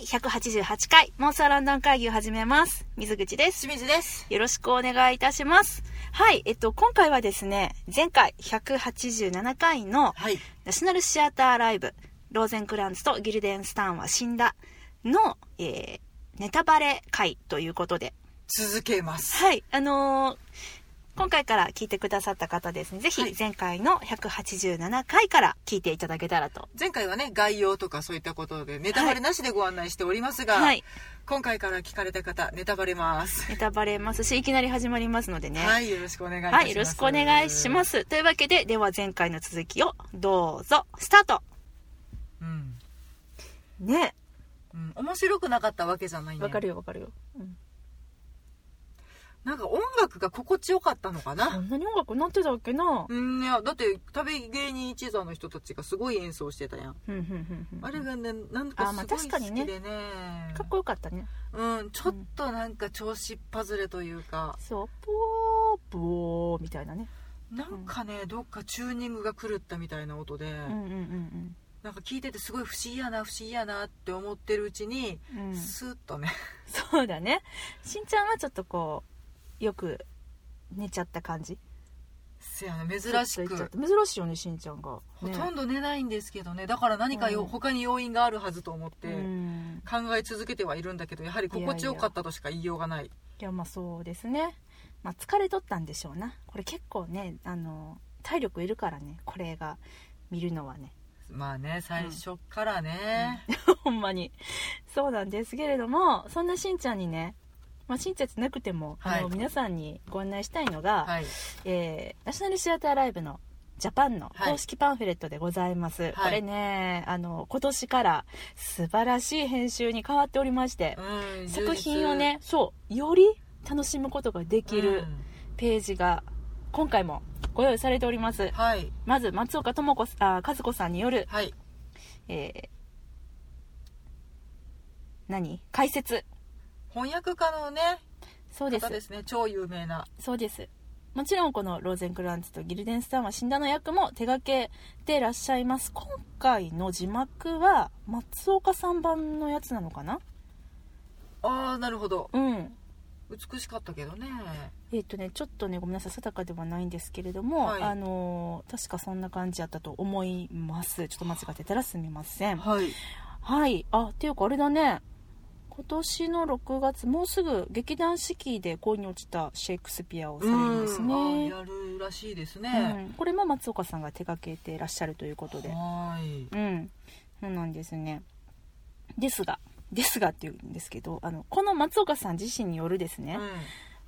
はい、188回、妄想ランドン会議を始めます。水口です。清水です。よろしくお願いいたします。はい、えっと、今回はですね、前回187回のはい。ナショナルシアターライブ、ローゼンクランツとギルデンスタンは死んだの、えー、ネタバレ回ということで、続けます。はい、あのー今回から聞いてくださった方ですね、ぜひはい前回の187回から聞いていただけたらと。前回はね、概要とかそういったことで、ネタバレなしでご案内しておりますが、はい、今回から聞かれた方、ネタバレます。ネタバレますし、いきなり始まりますのでね。はい、よろしくお願いします。はい、よろしくお願いしま。す。というわけで、では前回の続きをどうぞ、スタートうん。ねうん、面白くなかったわけじゃないね。わかるよわかるよ。うんなんか音楽が心地よかったのかそな。んなに音楽なってたっけな？うん、いや、だって、旅芸人一座の人たちがすごい演奏してたやん。あれがね、なんかすごい好確かにねきでね。かっこよかったね。うん、ちょっとなんか調子っ外れというか、そう、ポー、ポーみたいなね。なんかね、どっかチューニングが狂ったみたいな音で、うんうんうんなんか聞いててすごい不思議やな不思議やなって思ってるうちに、うん。うん、スーッとねそうだね。しんちゃんはちょっとこう、よく寝ちゃった感じ？せやね珍しく。た珍しいよね、しんちゃんが。ほとんど寝ないんですけどね。だから何かよ、うん。他に要因があるはずと思ってうん。考え続けてはいるんだけどやはり心地よかったとしか言いようがない。いやまあそうですね、まあ、疲れとったんでしょうな。これ結構ねあの体力いるからねこれが見るのはね。まあね最初からね、ほんまに。そうなんですけれどもそんなしんちゃんにね、まあ、しんちゃんじゃなくても、あのはい皆さんにご案内したいのが、はい。えーナショナルシアターライブのジャパンの公式パンフレットでございます、これねあの今年から素晴らしい編集に変わっておりまして、うん作品をねそうより楽しむことができる、うん。ページが今回もご用意されております。はい。まず松岡智子あ和子さんによる、はい。えー何？解説翻訳家のねそうです。方ですね。超有名な。そうです。もちろんこのローゼンクランツとギルデンスタンは死んだの役も手掛けてらっしゃいます。今回の字幕は松岡さん版のやつなのかな？ああなるほど。うん。美しかったけどね。えっ、とねちょっとねごめんなさい。定かではないんですけれども、はい。あのー確かそんな感じやったと思います。ちょっと間違ってたらすみません。はい。はい。あ、っていうかあれだね。今年の6月、もうすぐ劇団四季で恋に落ちたシェイクスピアをされるんですね。やるらしいですうね、ん、これも松岡さんが手掛けてらっしゃるということで。はいうん。そうなんですね。ですが、ですがっていうんですけど、あの、この松岡さん自身によるですね、うん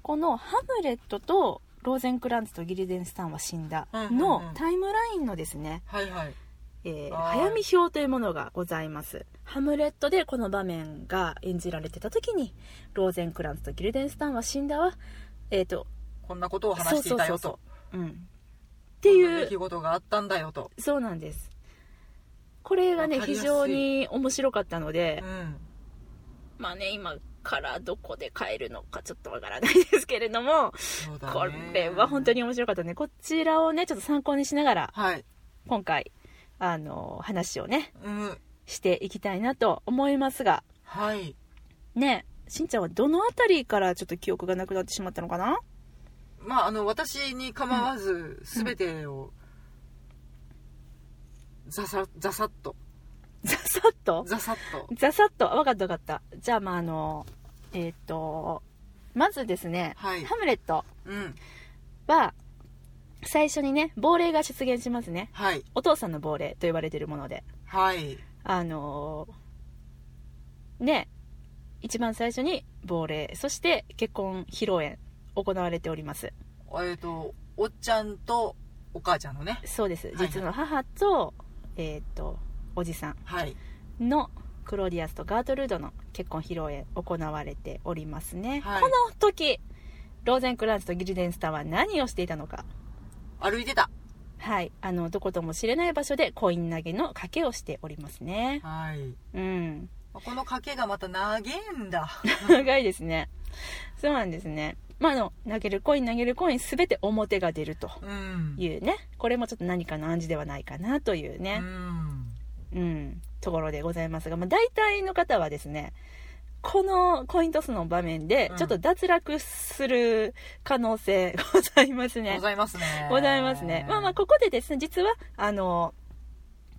このハムレットとローゼンクランツとギルデンスタンは死んだのうんタイムラインのですね、はいはいえーはい。早見表というものがございます。ハムレットでこの場面が演じられてた時にローゼンクランツとギルデンスタンは死んだわ。えっ、とこんなことを話していたよと。ううんっていこんな出来う事があったんだよと。そうなんです。これがね非常に面白かったのでうん。まあね今からどこで買えるのかちょっとわからないですけれども、これは本当に面白かったね。こちらをねちょっと参考にしながらはい。今回あの話をねうん。していきたいなと思いますが。はい。ねえしんちゃんはどのあたりからちょっと記憶がなくなってしまったのかな？まああの私に構わず全てをざさざさっと。ざさっと？ざさっと。ざさっと？分かった分かった。じゃあまああのえっ、とまずですね、はい。ハムレットうん。は最初にね亡霊が出現しますね。はい。お父さんの亡霊と言われているもので。はい。あのーね一番最初に亡霊そして結婚披露宴行われております。えっとおっちゃんとお母ちゃんのね。そうです。はい実の母と、えっ、とおじさんはい。のクローディアスとガートルードの結婚披露宴行われておりますね、はい。この時ローゼンクランツとギルデンスターは何をしていたのか歩いてた。はい。あのどことも知れない場所でコイン投げの賭けをしておりますね。はい。うん。この賭けがまた長えんだ。長いですね。そうなんですね。まああの投げるコイン投げるコイン全て表が出るとうん。いうね。これもちょっと何かの暗示ではないかなといううねん。うん。ところでございますが、まあ、大体の方はですねこのコイントスの場面でうん。ちょっと脱落する可能性ございますね。ご。ざいますね。ございますね。まあまあここでですね実はあの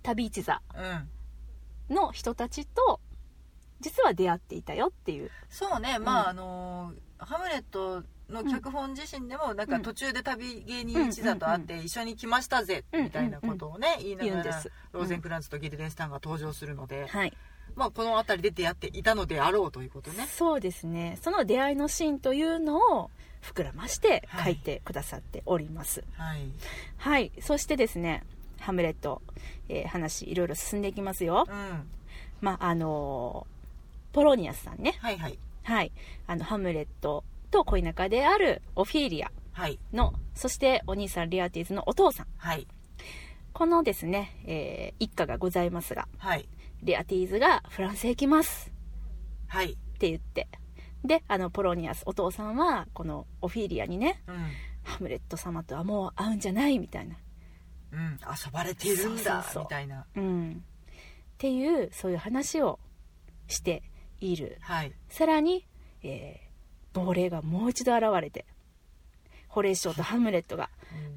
旅一座うん。の人たちと実は出会っていたよっていう。そうね。まあ、あのハムレットの脚本自身でもなんかうん途中で旅芸人一座と会って一緒に来ましたぜうん。みたいなことをね言いながらローゼンクランツとギルデンスタンが登場するので、はいまあ、この辺りで出会っていたのであろうということね。そうですね。その出会いのシーンというのを膨らまして書いてくださっております。はい。はい、そしてですねハムレット、えー話いろいろ進んでいきますよ。うん。まああのーポロニアスさんね。はいはい。はい。あのハムレットと恋仲であるオフィーリアはい。のそしてお兄さんリアティーズのお父さん。はい。このですね、えー一家がございますがはいリアティーズがフランスへ行きます。はい。って言って。であのポロニアスお父さんはこのオフィーリアにねうん。ハムレット様とはもう会うんじゃないみたいな。うん、遊ばれているんだみたいな。うん。っていうそういう話をしている。はい。さらに、えー亡霊がもう一度現れてホレイショーとハムレットが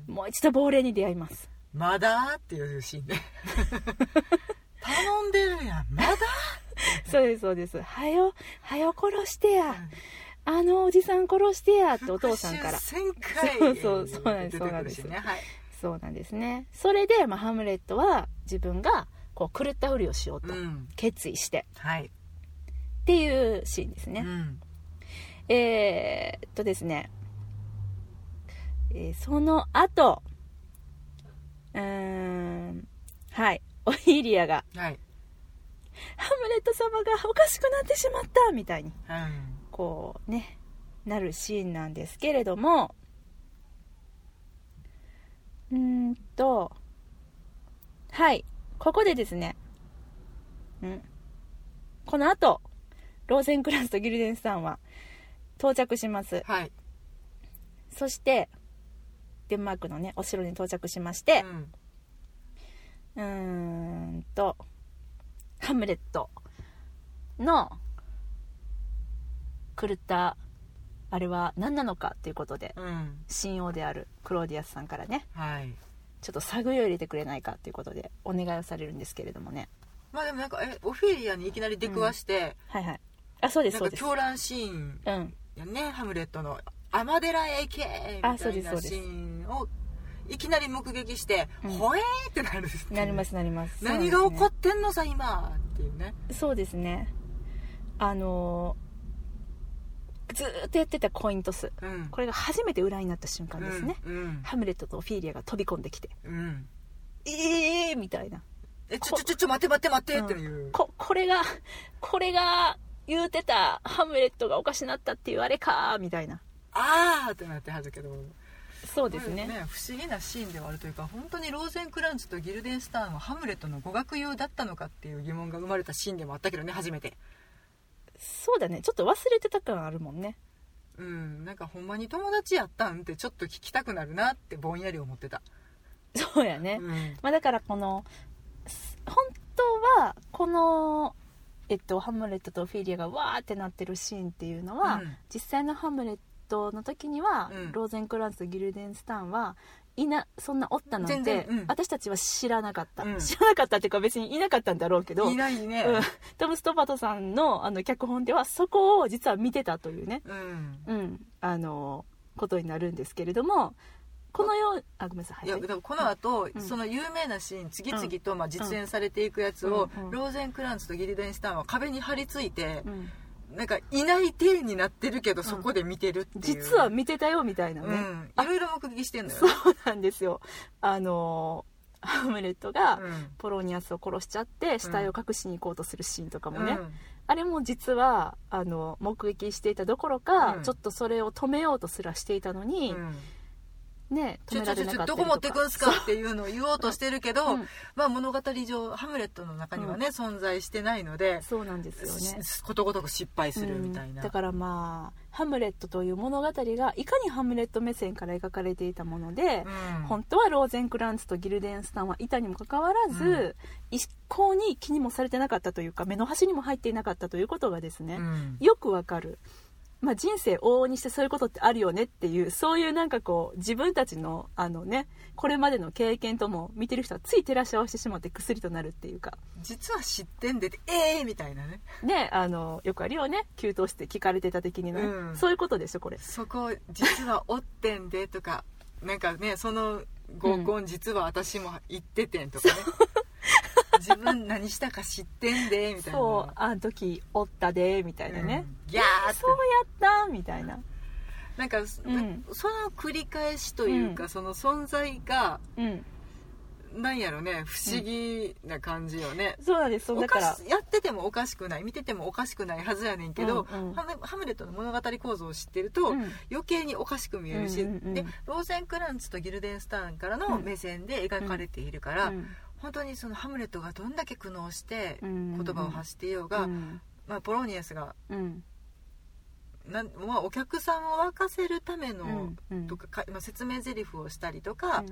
うん。もう一度亡霊に出会います。まだ？っていうシーンね 頼んでるやんまだ？そうですそうです。はよはよ殺してや。あのおじさん殺してやってお父さんから。復讐1000回そうそうそうなんです出てくるしねはい。そうなんですね。それで、まあ、ハムレットは自分がこう狂ったふりをしようとうん。決意して。はい。っていうシーンですね、うん。えーっとですね、えーその後うーんはいオイリアがはい。ハムレット様がおかしくなってしまったみたいにうん。こうねなるシーンなんですけれどもうーんとはいここでですねん。この後ローゼンクランスとギルデンスタンは到着します。はい。そしてデンマークのねお城に到着しましてうんうーんとハムレットの狂ったあれは何なのかっていうことでうん。神王であるクローディアスさんからねはい。ちょっと探りを入れてくれないかっていうことでお願いをされるんですけれどもね。まあでもなんかえオフィリアにいきなり出くわして、はいはい。あそうですそうです。狂乱シーンうんやねハムレットの「アマデラへ行け!」みたあそういなシーンをいきなり目撃して「うん。ほえー!」ってなるなりますなります。何が起こっってんのさ今。っていうね。そうですね。あのーずーっとやってたコイントス。うん。これが初めて裏になった瞬間ですね、ハムレットとオフィーリアが飛び込んできてうんええー、みたいな。えちょちょちょちょ待って待って待ってっていう、ここれがこれが言うてたハムレットがおかしなったっていうあれかみたいな。あーってなってはるけどそうですね。これ不思議なシーンではあるというか本当にローゼンクランツとギルデンスターンはハムレットの語学友だったのかっていう疑問が生まれたシーンでもあったけどね初めて。そうだね。ちょっと忘れてた感あるもんね。うん。なんかほんまに友達やったんってちょっと聞きたくなるなってぼんやり思ってた、そうやね、うん。まあ、だからこのす本当はこのえっとハムレットとオフィリアがわーってなってるシーンっていうのは、うん。実際のハムレットの時には、うん。ローゼンクランツとギルデンスターンはいなそんなおったなんて、うん。私たちは知らなかった、うん。知らなかったっていうか別にいなかったんだろうけどいないね。うん、トム・ストパトさんのあの脚本ではそこを実は見てたというね、うん。うん、あのことになるんですけれどもこのようあごめんなさいい。やはいだからこの後、うん。その有名なシーン次々とまあ実演されていくやつを、うん。うん。ローゼンクランツとギルデンスターンは壁に張り付いてう、んなんかいない体になってるけどそこで見てるっていう、実は見てたよみたいなね、うん。いろいろ目撃してんのよ。そうなんですよ。あのハムレットがうん。ポロニアスを殺しちゃって死体を隠しに行こうとするシーンとかもね、うん。あれも実はあの目撃していたどころか、うん。ちょっとそれを止めようとすらしていたのに、うんねちょ止められなかったりとか。ちょちょどこ持ってくんすかっていうのを言おうとしてるけど、うん。まあ、物語上ハムレットの中にはね、存在してないのでそうなんですよね。しことごとく失敗するみたいな、うん。だからまあハムレットという物語がいかにハムレット目線から描かれていたもので、うん。本当はローゼンクランツとギルデンスタンはいたにもかかわらず、うん。一向に気にもされてなかったというか目の端にも入っていなかったということがですね、うん。よくわかる、まあ、人生往々にしてそういうことってあるよねっていうそういうなんかこう自分たちのあのねこれまでの経験とも見てる人はつい照らし合わせてしまって薬となるっていうか。実は知ってんでてええー、みたいなね。ねあのよくあるよね。給湯室で聞かれてた的にね、うん。そういうことでしょこれ。そこ実はおってんでとかなんかねその合コン実は私も行っててんとかね、自分何したか知ってんで みたいな。そうあの時おったでみたいなね、うん。ギャーそうやったみたいな。なんか、ん。その繰り返しというか、うん。その存在がうん。なんやろね不思議な感じよね、そうなんですだかからしやっててもおかしくない見ててもおかしくないはずやねんけど、うんうん。ハムハムレットの物語構造を知ってると、うん。余計におかしく見えるし、うんうんうん。でローゼンクランツとギルデンスターンからの目線で描かれているから、うん本当にそのハムレットがどんだけ苦悩してうん。言葉を発していようが、うん。まあ、ポロニアスがうん。なん、まあ、お客さんを沸かせるための、うん。うん。とかか、まあ、説明台詞をしたりとか、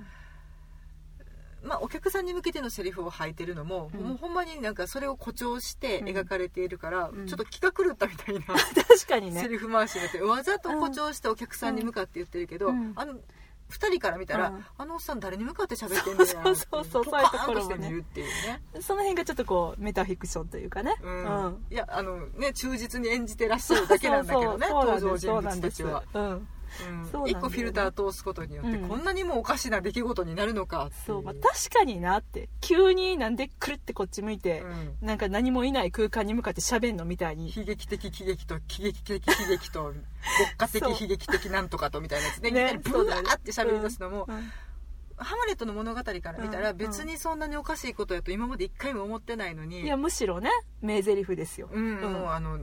まあ、お客さんに向けてのセリフを吐いてるのも,、うん。もうほんまになんかそれを誇張してうん。描かれているから、うん。ちょっと気が狂ったみたいな、確かにね。セリフ回しになってわざと誇張してお客さんに向かって言ってるけど、うん。あの2人から見たら、うん。あのおっさん誰に向かって喋ってんねや そうそうそうポそういうとカーンところもねして見るっていうね。その辺がちょっとこうメタフィクションというかね。うん。うん。いやあのね忠実に演じてらっしゃるだけなんだけどねそうそう登場そう人物たちは、そうなんうん。そうなんだよね。一個フィルター通すことによって、うん。こんなにもおかしな出来事になるのかそう、まあ、確かになって急になんでくるってこっち向いて、うん。なんか何もいない空間に向かって喋んのみたいに。悲劇的喜劇と喜劇的悲劇と牧歌的悲劇的なんとかとみたいなやつね。ねいきなりブワーって喋り出すのも、うん。ハムレットの物語から見たらうん。別にそんなにおかしいことやと今まで一回も思ってないのに、いやむしろね名台詞ですよ、うんうん。もうあの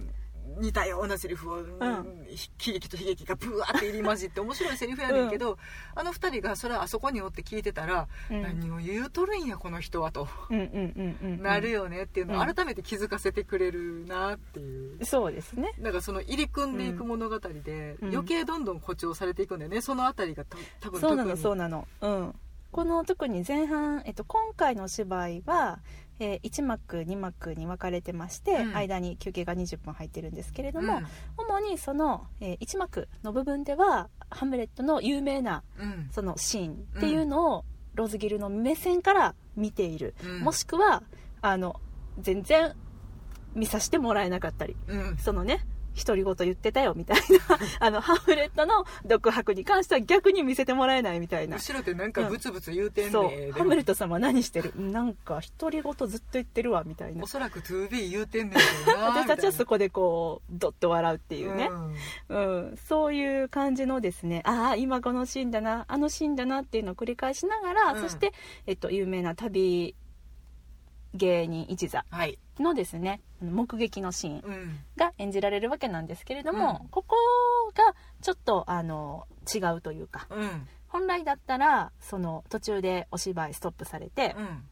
似たようなセリフを、喜劇と悲劇がブワーって入り混じって面白いセリフやねんけど、あの二人がそれはあそこにおって聞いてたら、うん。何を言うとるんやこの人はと、うんうんうんうんうん。なるよねっていうのをうん。改めて気づかせてくれるなっていう。そうですね。なんかその入り組んでいく物語で、うん。余計どんどん誇張されていくんだよね。そのあたりがた多分そうなのそうなの。うん。この特に前半、えっと、今回のお芝居は、え1幕2幕に分かれてまして、うん。間に休憩が20分入ってるんですけれども、うん。主にその、え1幕の部分ではハムレットの有名なうん。そのシーンっていうのを、ローズギルの目線から見ている、うん。もしくはあの全然見させてもらえなかったりうん。そのね独り言言ってたよみたいな あのハムレットの独白に関しては逆に見せてもらえないみたいな。後ろでなんかブツブツ言うてんね、そう。でもハムレットさんは何してる？なんか独り言ずっと言ってるわみたいな。おそらく 2B 言うてんねんけどな 私たちはそここでこうドッと笑うっていうね、うん、そういう感じのですねああ今このシーンだなあのシーンだなっていうのを繰り返しながら、うん。そして、えっと、有名な旅芸人一座。はい、のですね目撃のシーンうん。が演じられるわけなんですけれども、うん。ここがちょっとあの違うというかうん。本来だったらその途中でお芝居ストップされて、っうん。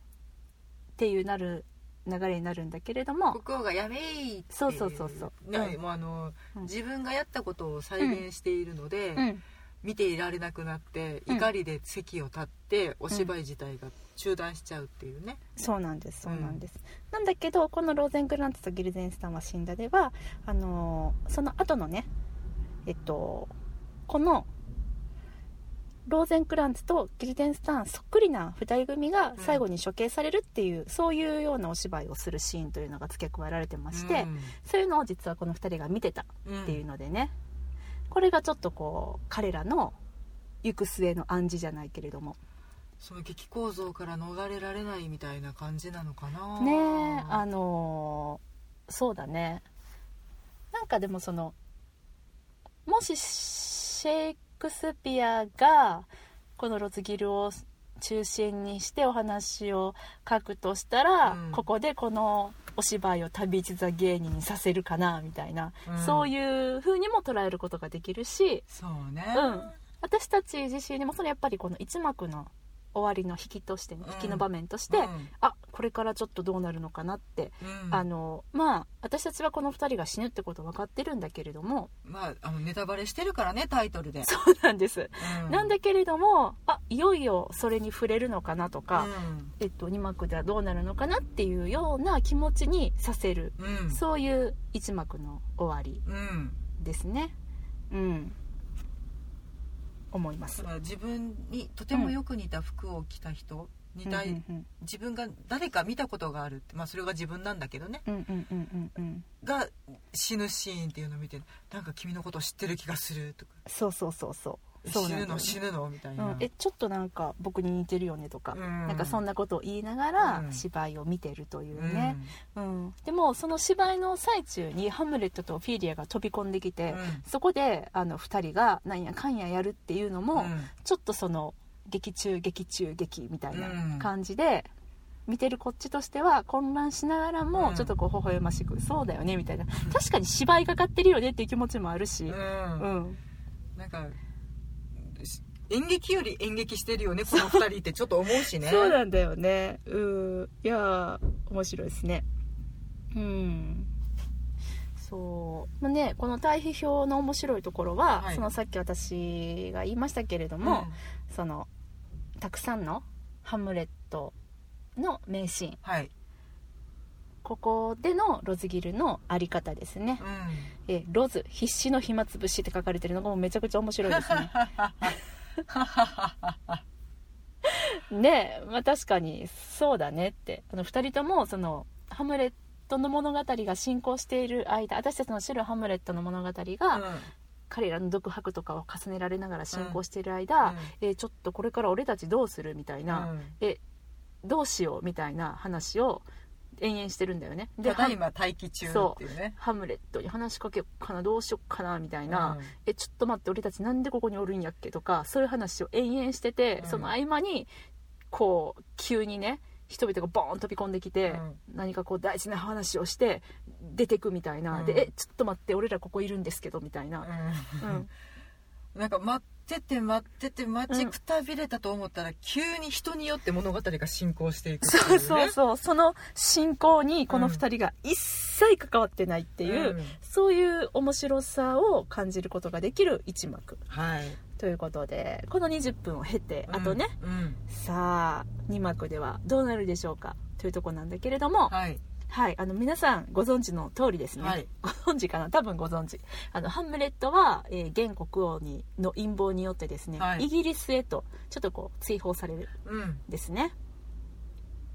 ていうなる流れになるんだけれども国王がやめいってそうそうそうそう。ねうん。もうあのうん。自分がやったことを再現しているので、うん見ていられなくなってうん。怒りで席を立ってお芝居自体が中断しちゃうっていうね、そうなんですそうなんです、なんだけどこのローゼンクランツとギルデンスタンは死んだ。ではあのーその後のねえっとこのローゼンクランツとギルデンスタンそっくりな2人組が最後に処刑されるっていう、そういうようなお芝居をするシーンというのが付け加えられてまして、そういうのを実はこの2人が見てたうんっていうのでね、これがちょっとこう彼らの行く末の暗示じゃないけれども。その劇構造から逃れられないみたいな感じなのかな。ねえあのーそうだね。なんかでもそのもしシェイクスピアがこのロズギルを中心にしてお話を書くとしたら、うん。ここでこのお芝居を旅一座芸人にさせるかなみたいな、うん。そういう風にも捉えることができるし、そうね、うん。私たち自身にもそれやっぱりこの一幕の終わりの引きとしてねうん。引きの場面として、うん。あこれからちょっとどうなるのかなって、うん。あのまあ私たちはこの2人が死ぬってこと分かってるんだけれどもまああのネタバレしてるからねタイトルで、そうなんです、うん。なんだけれどもあいよいよそれに触れるのかなとか、うん。えっと、2幕ではどうなるのかなっていうような気持ちにさせる、うん。そういう1幕の終わりうんですね。うん思います。だから自分にとてもよく似た服を着た人、似たうんうん自分が誰か見たことがあるって、まあ、それが自分なんだけどね。うんうんうんうんうん。が死ぬシーンっていうのを見てなんか君のこと知ってる気がするとか。そうそうそうそう死ぬの死ぬのみたいうな、ん、えちょっとなんか僕に似てるよねとか、うん。なんかそんなことを言いながらうん。芝居を見てるというね、うん。でもその芝居の最中にハムレットとフィーリアが飛び込んできて、うん。そこであの2人がなんやかんややるっていうのも、うん。ちょっとその劇中劇中劇みたいなうん。感じで、見てるこっちとしては混乱しながらもうん。ちょっとこう微笑ましく、そうだよねみたいな。確かに芝居かかってるよねっていう気持ちもあるし、うん。うん。なんかし演劇より演劇してるよねこの二人ってちょっと思うしね。そうなんだよね。うん。いやー面白いですね。うん。そう、まあね、この対比表の面白いところは、はい。そのさっき私が言いましたけれども、そのたくさんのハムレットの名シーン。はい、ここでのロズギルのあり方ですね。う、ん、えロズ必死の暇つぶしって書かれてるのがもうめちゃくちゃ面白いですね ねえ、まあ、確かにそうだねって。あの2人ともそのハムレットの物語が進行している間私たちの知るハムレットの物語が、彼らの独白とかを重ねられながら進行している間、えーちょっとこれから俺たちどうするみたいな、えどうしようみたいな話を延々してるんだよね。ただいハま待機中っていうね。ハムレットに話しかけようかなどうしようかなみたいな、うん。えちょっと待って俺たちなんでここにおるんやっけとかそういう話を延々してて、うん。その合間にこう急にね人々がボーン飛び込んできて、うん。何かこう大事な話をして出てくみたいな、うん。でえちょっと待って俺らここいるんですけどみたいな、うん。うんなんか待ってて待ってて待ちくたびれたと思ったら、急に人によって物語が進行していくそうそうそう。その進行にこのうん。2人が一切関わってないっていう、うん。そういう面白さを感じることができる一幕。はい。ということでこの20分を経てあとね、うん。さあ2幕ではどうなるでしょうかというところなんだけれども、はいはい、あの皆さんご存知の通りですね、はい。ご存知かな？多分ご存知。あのハムレットは、えー現国王にの陰謀によってですね、はい。イギリスへとちょっとこう追放されるうんんですね。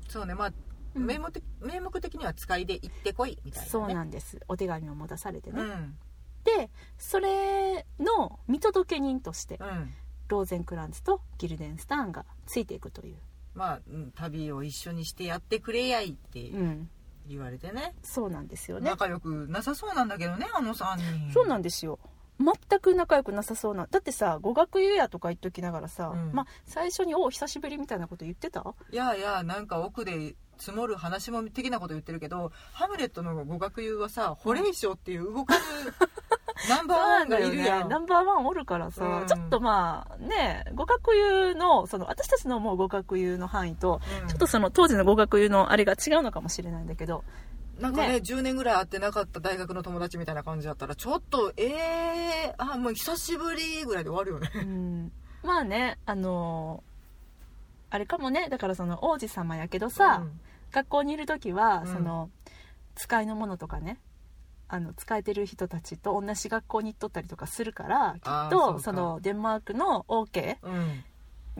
そうね。まあうん。名目的名目的には使いで行ってこいみたいな、ね、そうなんです。お手紙を持たされてね、うん。でそれの見届け人としてうん。ローゼンクランツとギルデンスターンがついていくという、まあうん旅を一緒にしてやってくれやいってうん、言われてね、そうなんですよね。仲良くなさそうなんだけどねあの3人。そうなんですよ。全く仲良くなさそうな。だってさ語学湯やとか言っときながらさ、うん。まあ最初に「お久しぶり」みたいなこと言ってた？いやいやなんか奥で積もる話も的なこと言ってるけどハムレットの語学友はさホレイショっていう動かぬ ナンバーワンがいるやん。ナンバーワンおるからさ、うん。ちょっとまあね語学湯のその私たちの思う語学湯の範囲と、うん。ちょっとその当時の語学湯のあれが違うのかもしれないんだけどなんかねね。10年ぐらい会ってなかった大学の友達みたいな感じだったらちょっとえー、あもう久しぶりぐらいで終わるよね。うん。まあねあのあれかもね。だからその王子様やけどさ、うん。学校にいる時は、うん。その使いのものとかねあの使えてる人たちと同じ学校に行っとったりとかするからきっとそのデンマークの OK うん。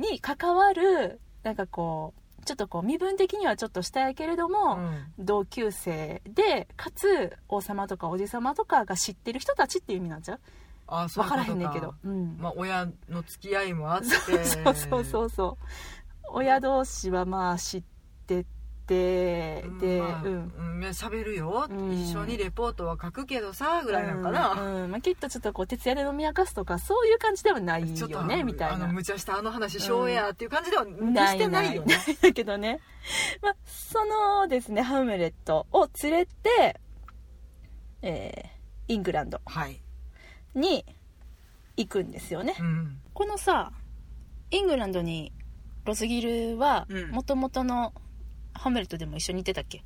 に関わるなんかこうちょっとこう身分的にはちょっと下やけれどうも、ん。同級生でかつ王様とかおじ様とかが知ってる人たちっていう意味なんちゃう？あそう分からへんねんけど、うん。まあ親の付き合いもあって。そうそうそうそう。親同士はまあ知っててで、まあうん。うん喋るよ、うん。一緒にレポートは書くけどさぐらいなんかな、うんうん。まあ、きっとちょっとこう徹夜で飲み明かすとかそういう感じではないちょっとよねみたいな。あの無茶したあの話しようやっていう感じではしてないよね。だけどね、まあ、そのですねハムレットを連れて、えーイングランドはい。に行くんですよね。うん。このさイングランドにロスギルはうん。もともとのハムレットでも一緒に行ってたっけ？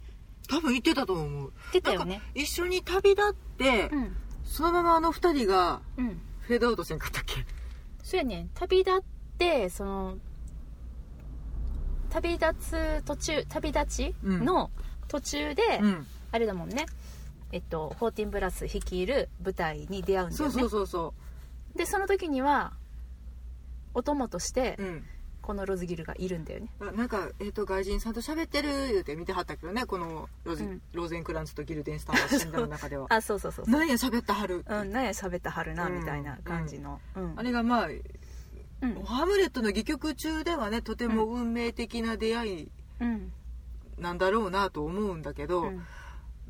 多分行ってたと思う。行ってたよね。一緒に旅立って、うん。そのままあの二人がうん。フェードアウトせんかったっけ？そうやね旅立ってその旅立つ途中旅立ちの途中で、うん。あれだもんね。えっと14プラス率いる舞台に出会うんだよね。そうそうそうそでその時にはお供としてううんこのロズギルがいるんだよね。あなんか、えー、と外人さんと喋ってる言うて見てはったけどねこのロゼ,、うん。ローゼンクランツとギルデンスターは 死んだの中では。あそうそうそう何や喋ったはる何や喋ったはるなうんみたいな感じの、うん。あれがまあ、うん。ハムレットの戯曲中ではねとても運命的な出会いうん。なんだろうなと思うんだけど、うん。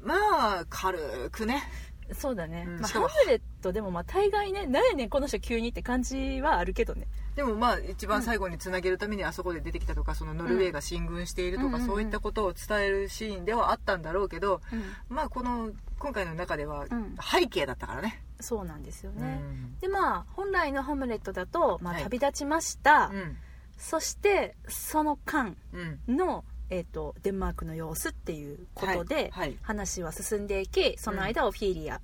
まあ軽くねそうだね、まあ、うんしかも。ハムレットでもまあ大概ね何やねんこの人急にって感じはあるけどね。でもまあ一番最後につなげるためにあそこで出てきたとかそのノルウェーが進軍しているとか、うんそういったことを伝えるシーンではあったんだろうけどうん。まあこの今回の中ではうん。背景だったからね、そうなんですよね、うん。でまあ本来のハムレットだと、まあ、はい旅立ちました、うんそしてその間うんの、えー、とデンマークの様子っていうことで、はいはい。話は進んでいきその間オフィーリア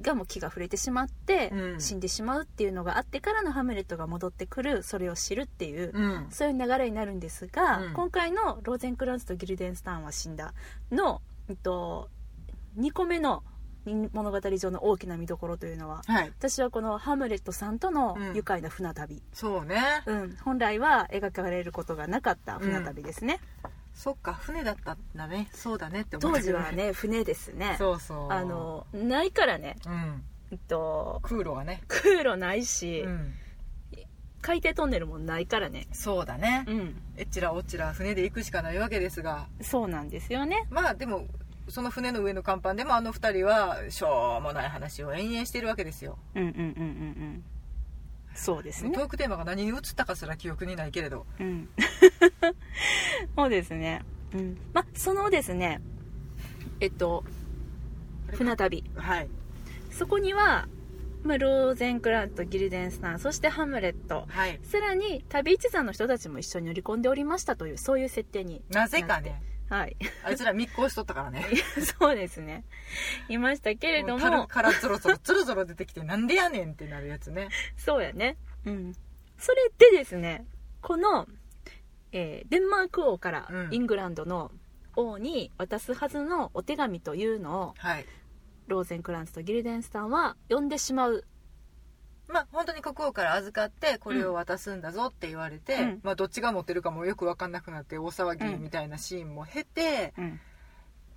がもう気が触れてしまって、うん。死んでしまうっていうのがあってからのハムレットが戻ってくるそれを知るっていう、うん。そういう流れになるんですが、うん。今回のローゼンクランツとギルデンスターンは死んだの、えっと、2個目の物語上の大きな見どころというのははい。私はこのハムレットさんとのうん。愉快な船旅、そうね、うん。本来は描かれることがなかった船旅ですね、そっか船だったんだね。そうだねって思っ当時はね船ですね。そうそう。あのないからね、うん。えっと、空路がね。空路ないし、うん。海底トンネルもないからね。そうだね、うん。えっちらおっちら船で行くしかないわけですが。そうなんですよね。まあでもその船の上の甲板でもあの二人はしょうもない話を延々してるわけですよ、うんうんうんうんうんそうですね。トークテーマが何に移ったかすら記憶にないけれど。うん。そうですね。うん。まそのですねえっと船旅。はい。そこには、まあ、ローゼンクラントギルデンスタンそしてハムレットはい。さらに旅一座の人たちも一緒に乗り込んでおりましたというそういう設定になぜかねはい。あいつら密航しとったからね。そうですね。いましたけれども。う樽もからゾロゾロゾロゾロ出てきてなんでやねんってなるやつね。そうやね。うん。それでですねこの、えーデンマーク王からうん。イングランドの王に渡すはずのお手紙というのをはい。ローゼンクランツとギルデンスタンは読んでしまうまあ本当に国王から預かってこれを渡すんだぞって言われて、うん。まあどっちが持ってるかもよく分かんなくなって大騒ぎみたいなシーンも経て、うん。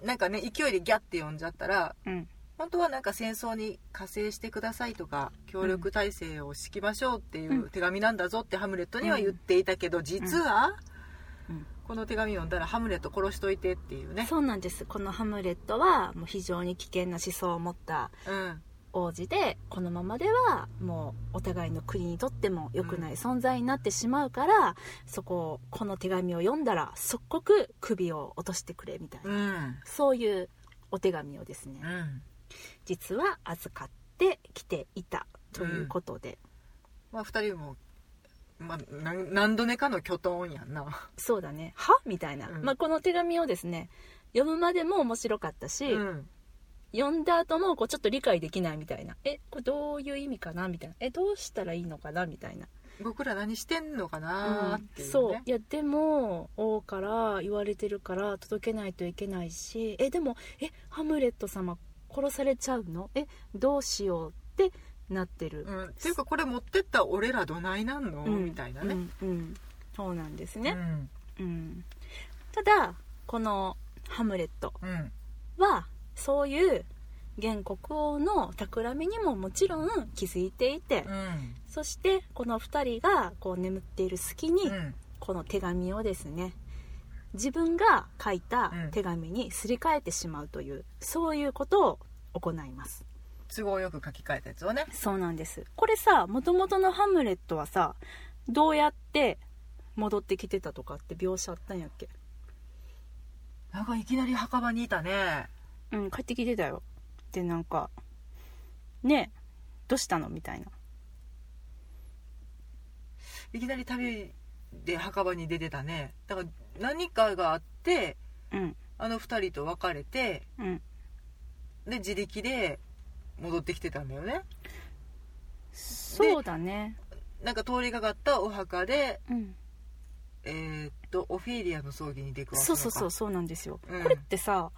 なんかね勢いでギャッて読んじゃったらうん。本当はなんか戦争に加勢してくださいとか協力体制を敷きましょうっていううん。手紙なんだぞってハムレットには言っていたけど実はうん。この手紙読んだらハムレット殺しといてっていうね。そうなんです。このハムレットはもう非常に危険な思想を持ったうん王子でこのままではもうお互いの国にとっても良くない存在になってしまうから、そこをこの手紙を読んだら即刻首を落としてくれみたいな、うん。そういうお手紙をですね、うん。実は預かってきていたということで、まあ2人も、まあ、何度目かの巨トンやんな。そうだね。は？みたいな、うん。まあ、この手紙をですね読むまでも面白かったし、うん読んだ後もこうちょっと理解できないみたいな。えこれどういう意味かなみたいな。えどうしたらいいのかなみたいな。僕ら何してんのかなーっていうね、そう。いやでも王から言われてるから届けないといけないし。えでもえハムレット様殺されちゃうの？えどうしようってなってる、うん、っていうかこれ持ってった俺らどないなんの、うん。みたいなね、うん。うん。そうなんですね、うん。うん。ただこのハムレットうん。はそういう現国王の企みにももちろん気づいていて、うん。そしてこの2人がこう眠っている隙に、うん。この手紙をですね自分が書いたうん。手紙にすり替えてしまうという、そういうことを行います。都合よく書き換えたやつをね。そうなんです。これさもともとのハムレットはさどうやって戻ってきてたとかって描写あったんやっけ？なんかいきなり墓場にいたねうん帰ってきてたよ。でなんかねえどうしたの？みたいな。いきなり旅で墓場に出てたね。だから何かがあってうん。あの2人と別れてうん。で自力で戻ってきてたんだよね。そうだね。なんか通りがかったお墓でうん。えーっとオフィーリアの葬儀に出くわそうそうそうそうなんですよ、うん。これってさ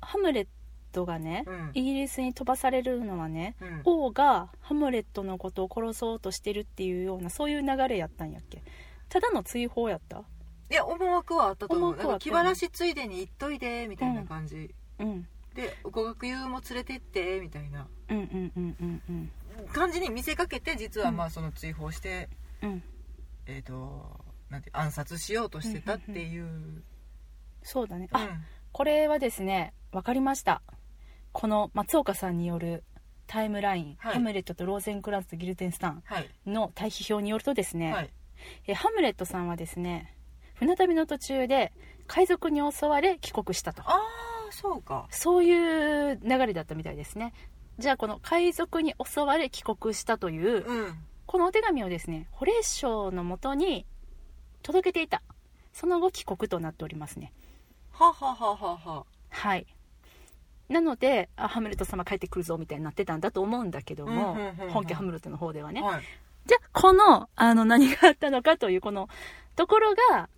ハムレットがね、うん。イギリスに飛ばされるのはねうん。王がハムレットのことを殺そうとしてるっていうようなそういう流れやったんやっけ？ただの追放やった？いや思惑はあったと思う。気晴らしついでに行っといでみたいな感じ、うん。で語学友も連れてってみたいな。うんうんうんうんうん。感じに見せかけて実はまあその追放して、うん。えー、となんて暗殺しようとしてたっていう、そうだね。あうんこれはですね分かりました。この松岡さんによるタイムライン、はい。ハムレットとローゼンクランツとギルテンスタンはい。の対比表によるとですね、はい。えハムレットさんはですね船旅の途中で海賊に襲われ帰国したと。ああそうか。そういう流れだったみたいですね。じゃあこの海賊に襲われ帰国したといううん。このお手紙をですねホレー省のもとに届けていた。その後帰国となっておりますねははははは。はい。なのであハムレット様帰ってくるぞみたいになってたんだと思うんだけども、うんうんうんうん本家ハムレットの方ではね、はい。じゃあこのあの何があったのかというこのところが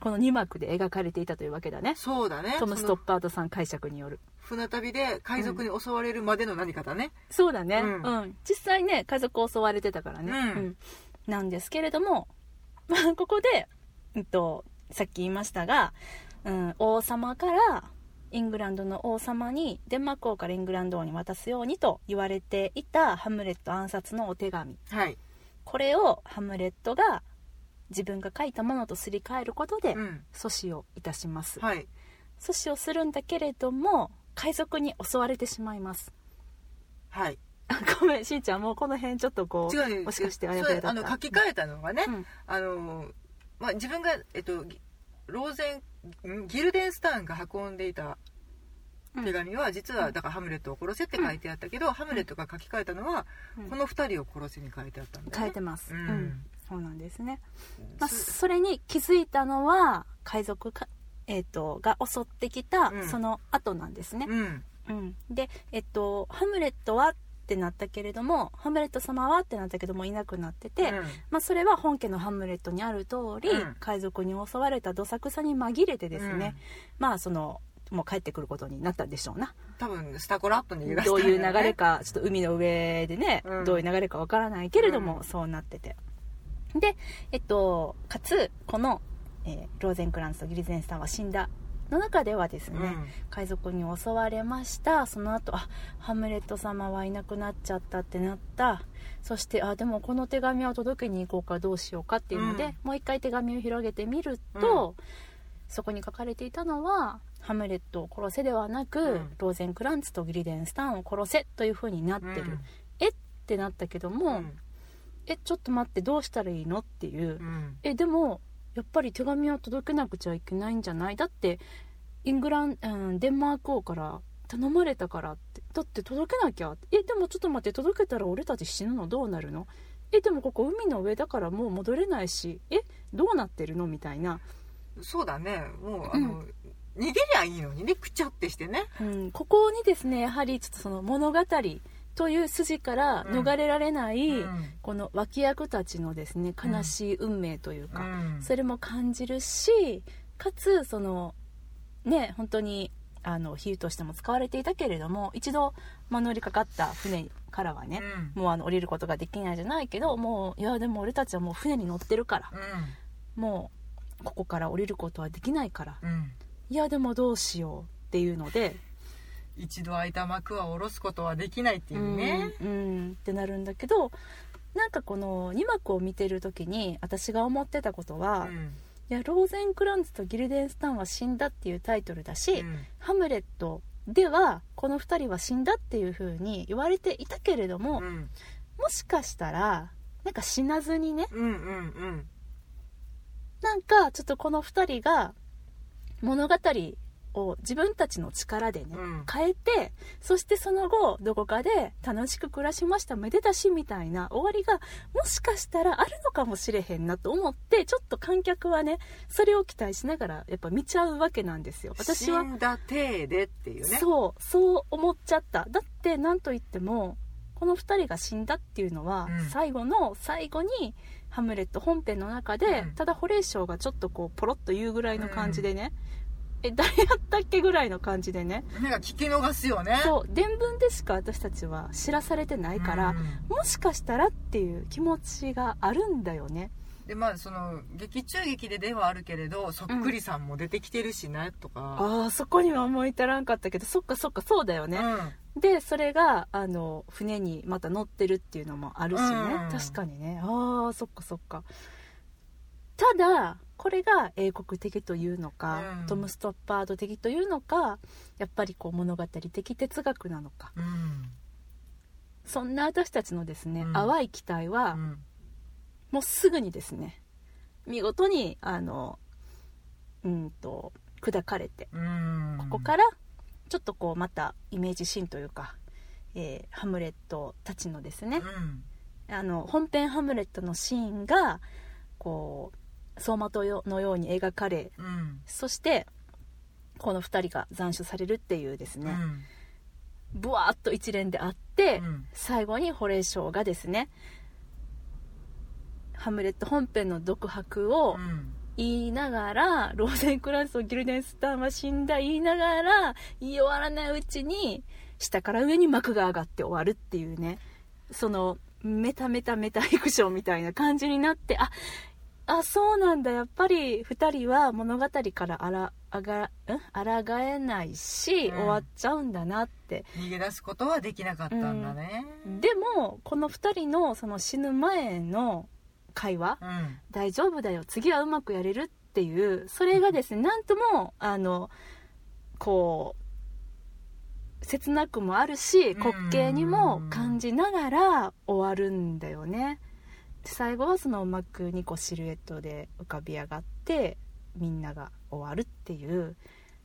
この2幕で描かれていたというわけだね。そうだね。トム・ストッパードさん解釈による。船旅で海賊に襲われるまでの何かだね、そうだね、ううん。ん実際ね家族を襲われてたからね、うん。なんですけれども、まあ、ここで、うんと、さっき言いましたが、うん、王様からイングランドの王様にデンマーク王からイングランド王に渡すようにと言われていたハムレット暗殺のお手紙はいこれをハムレットが自分が書いたものとすり替えることで阻止をいたします、はい阻止をするんだけれども海賊に襲われてしまいますはいごめんしんちゃんもうこの辺ちょっとこう違うねもしかしてあやふやだったあの書き換えたのがね、うんあのまあ、自分が、えっと、ローゼンんギルデンスターンが運んでいた手紙は実はだからハムレットを殺せって書いてあったけど、ハムレットが書き換えたのは、うん。この2人を殺せに書いてあったんだよね。変えてます、ううん。んそうなんですね、まあ、す。それに気づいたのは海賊か、えっとが襲ってきたうん。その後なんですね、うん。うん。で、えっと、ハムレットはってなったけれどもハムレット様はってなったけどもいなくなってて、うん。まあ、それは本家のハムレットにある通り、うん。海賊に襲われたどさくさに紛れてですね、まあそのもう帰ってくることになったんでしょうな。多分スタコラットに逃げ出したどういう流れかかちょっと海の上でね、うん。どういう流れかわからないけれども、うん。そうなってて。でえっとかつこの、えーローゼンクランツとギリゼンスタンは死んだの中ではですね、うん。海賊に襲われました。その後あハムレット様はいなくなっちゃったってなった。そしてあでもこの手紙を届けに行こうかどうしようかっていうので、うん。もう一回手紙を広げてみると、そこに書かれていたのはハムレットを殺せではなく、うん。ローゼンクランツとギリデンスタンを殺せというふうになってる、うん。え？ってなったけども、うん。えちょっと待ってどうしたらいいの？っていう、うん。えでもやっぱり手紙を届けなくちゃいけないんじゃない？だってイングラン、うん、デンマーク王から頼まれたからってだって届けなきゃえでもちょっと待って届けたら俺たち死ぬのどうなるの？えでもここ海の上だからもう戻れないし。えどうなってるの？みたいな、そうだね。もうあの、逃げりゃいいのにね。くちゃってしてね。うん、ここにですねやはりちょっとその物語という筋から逃れられない、うん。この脇役たちのですね悲しい運命というか、うん。それも感じるしかつそのね本当にあの比喩としても使われていたけれども一度、まあ、乗りかかった船からはね、うん。もうあの降りることができないじゃないけどもういやでも俺たちはもう船に乗ってるからもうここから降りることはできないからうんうん。いやでもどうしようっていうので一度開いた幕は下ろすことはできないっていうね、うん、うんってなるんだけどなんかこの2幕を見てる時に私が思ってたことは、うん。いやローゼンクランツとギルデンスタンは死んだっていうタイトルだし、うん。ハムレットではこの2人は死んだっていう風に言われていたけれども、うん。もしかしたらなんか死なずにねうんうんなんかちょっとこの2人が物語を自分たちの力でね、うん。変えてそしてその後どこかで楽しく暮らしましためでたしみたいな終わりがもしかしたらあるのかもしれへんなと思ってちょっと観客はねそれを期待しながらやっぱ見ちゃうわけなんですよ。私は死んだ体でっていうね。そうそう思っちゃった。だって何と言ってもこの2人が死んだっていうのは、うん。最後の最後にハムレット本編の中で、うん。ただホレイショーがちょっとこうポロッと言うぐらいの感じでね、え誰やったっけぐらいの感じでね。なんか聞き逃すよね。そう伝聞でしか私たちは知らされてないから、うん。もしかしたらっていう気持ちがあるんだよね。でまあその劇中劇でではあるけれどそっくりさんも出てきてるしねとか、ああそこには思い至らんかったけどそっかそっかそうだよね、でそれがあの船にまた乗ってるっていうのもあるしね、うん。確かにね。ああそっかそっかただこれが英国的というのか、うん。トム・ストッパード的というのかやっぱりこう物語的哲学なのか。うん。うんそんな私たちのですね、うん。淡い期待は、うん。もうすぐにですね見事にあのうんと砕かれてうん。ここからちょっとこうまたイメージシーンというか、えーハムレットたちのですねう、ん。あの本編ハムレットのシーンがこう走馬灯のように描かれうん。そしてこの2人が斬首されるっていうですね、うん。ブワーッと一連であって、うん。最後にホレイショーがですねハムレット本編の独白をうん。言いながら、ローゼンクランスとギルデンスターは死んだ言いながら言い終わらないうちに下から上に幕が上がって終わるっていうね。そのメタメタメタフィクションみたいな感じになってああそうなんだ。やっぱり2人は物語からあらあがん？抗えないし、うん。終わっちゃうんだなって。逃げ出すことはできなかったんだね。でもこの2人のその死ぬ前の会話うん。大丈夫だよ。次はうまくやれるっていう。それがですねなんともあのこう切なくもあるし滑稽にも感じながら終わるんだよね。で最後はそのうまく2個シルエットで浮かび上がってみんなが終わるっていう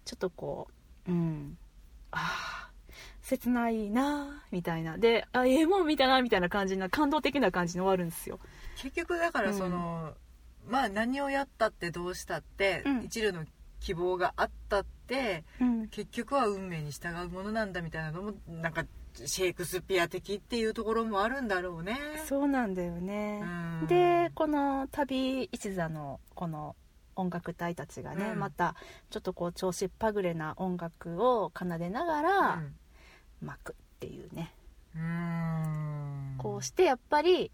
ちょっとこううんああ切ないなみたいな。であええもん見たなみたいな感じな感動的な感じに終わるんですよ。結局だからその、まあ何をやったってどうしたって、うん。一縷の希望があったってうん。結局は運命に従うものなんだみたいなのもなんかシェイクスピア的っていうところもあるんだろうね。そうなんだよね、うん。でこの旅一座のこの音楽隊たちがね、うん。またちょっとこう調子っぱぐれな音楽を奏でながら巻くっていうね、うんうん。こうしてやっぱり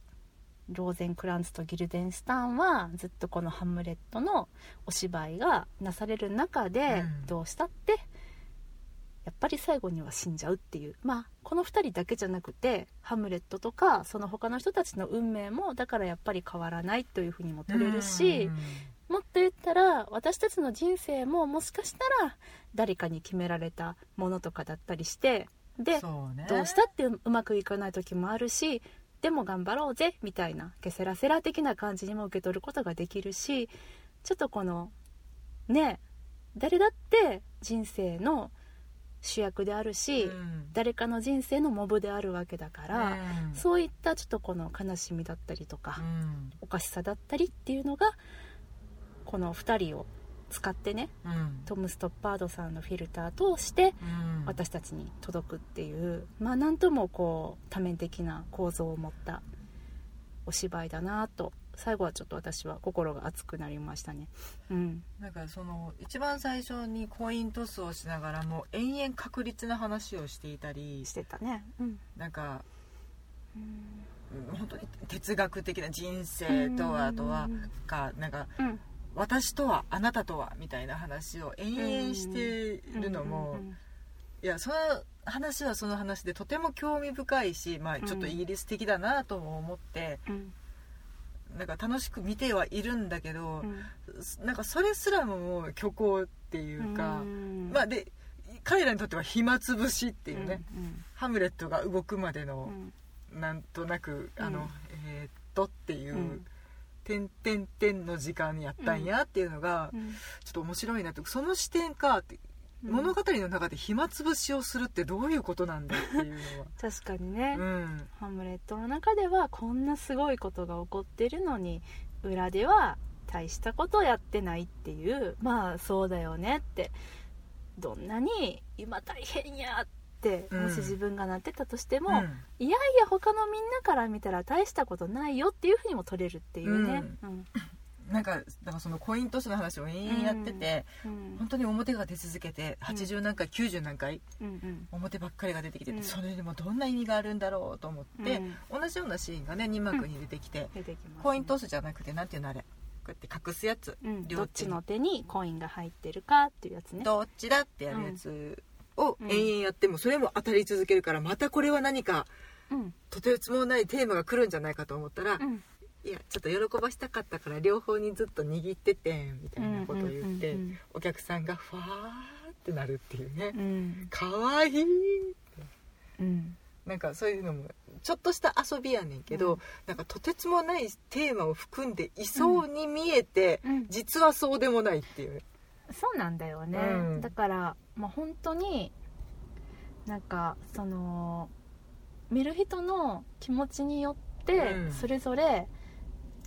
ローゼンクランツとギルデンスターンはずっとこの「ハムレット」のお芝居がなされる中でうん。どうしたってやっぱり最後には死んじゃうっていう。まあこの2人だけじゃなくてハムレットとかその他の人たちの運命もだからやっぱり変わらないというふうにも取れるし、うん。もっと言ったら私たちの人生ももしかしたら誰かに決められたものとかだったりしてでね。どうしたってうまくいかない時もあるしでも頑張ろうぜみたいなケセラセラ的な感じにも受け取ることができるしちょっとこのね誰だって人生の主役であるし、うん。誰かの人生のモブであるわけだから、うん。そういったちょっとこの悲しみだったりとか、うん。おかしさだったりっていうのがこの2人を使ってねうん。トム・ストッパードさんのフィルター通してうん。私たちに届くっていうまあなんともこう多面的な構造を持ったお芝居だなと最後はちょっと私は心が熱くなりましたね。うん。なんかその一番最初にコイントスをしながらも延々確率な話をしていたりしてたね。うん。なんかうん。本当に哲学的な人生とはとはかなんかうん。私とはあなたとはみたいな話を延々してるのもうん。いやその話はその話でとても興味深いし、まあ、ちょっとイギリス的だなとも思って、うんなんか楽しく見てはいるんだけどう、ん。なんかそれすらももう虚構っていうか、うん。まあで彼らにとっては暇つぶしっていうね、うんハムレットが動くまでのう、ん。なんとなくあの、うんえーっとっていう、うん。点々点の時間にやったんやっていうのが、うん。ちょっと面白いなってその視点かってうん物語の中で暇つぶしをするってどういうことなんだっていう 確かにね、のは、うん、ハムレットの中ではこんなすごいことが起こってるのに裏では大したことやってないっていう。まあそうだよねって。どんなに今大変やってうん。もし自分がなってたとしても、うん。いやいや他のみんなから見たら大したことないよっていうふうにも取れるっていうね、うんなんかだからそのコイントスの話を延々やってて、うん本当に表が出続けて80何回、90何回うんうん。表ばっかりが出てきてて、うん。それでもどんな意味があるんだろうと思って、同じようなシーンがね2幕に出てきて、出てきね。コイントスじゃなくてなんていうのあれこうやって隠すやつ、どっちの手にコインが入ってるかっていうやつ。ねどっちだってやるやつをうん延々やってもそれも当たり続けるからまたこれは何かうん。とてつもないテーマが来るんじゃないかと思ったら、うんいやちょっと喜ばしたかったから両方にずっと握っててみたいなことを言って、うんうんお客さんがファーってなるっていうね。うん。うんかわいいうん。なんかそういうのもちょっとした遊びやねんけど、うん。なんかとてつもないテーマを含んでいそうに見えて、うん。実はそうでもないっていう。そうなんだよね、うん。だから、まあ、本当になんかその見る人の気持ちによってうん。それぞれ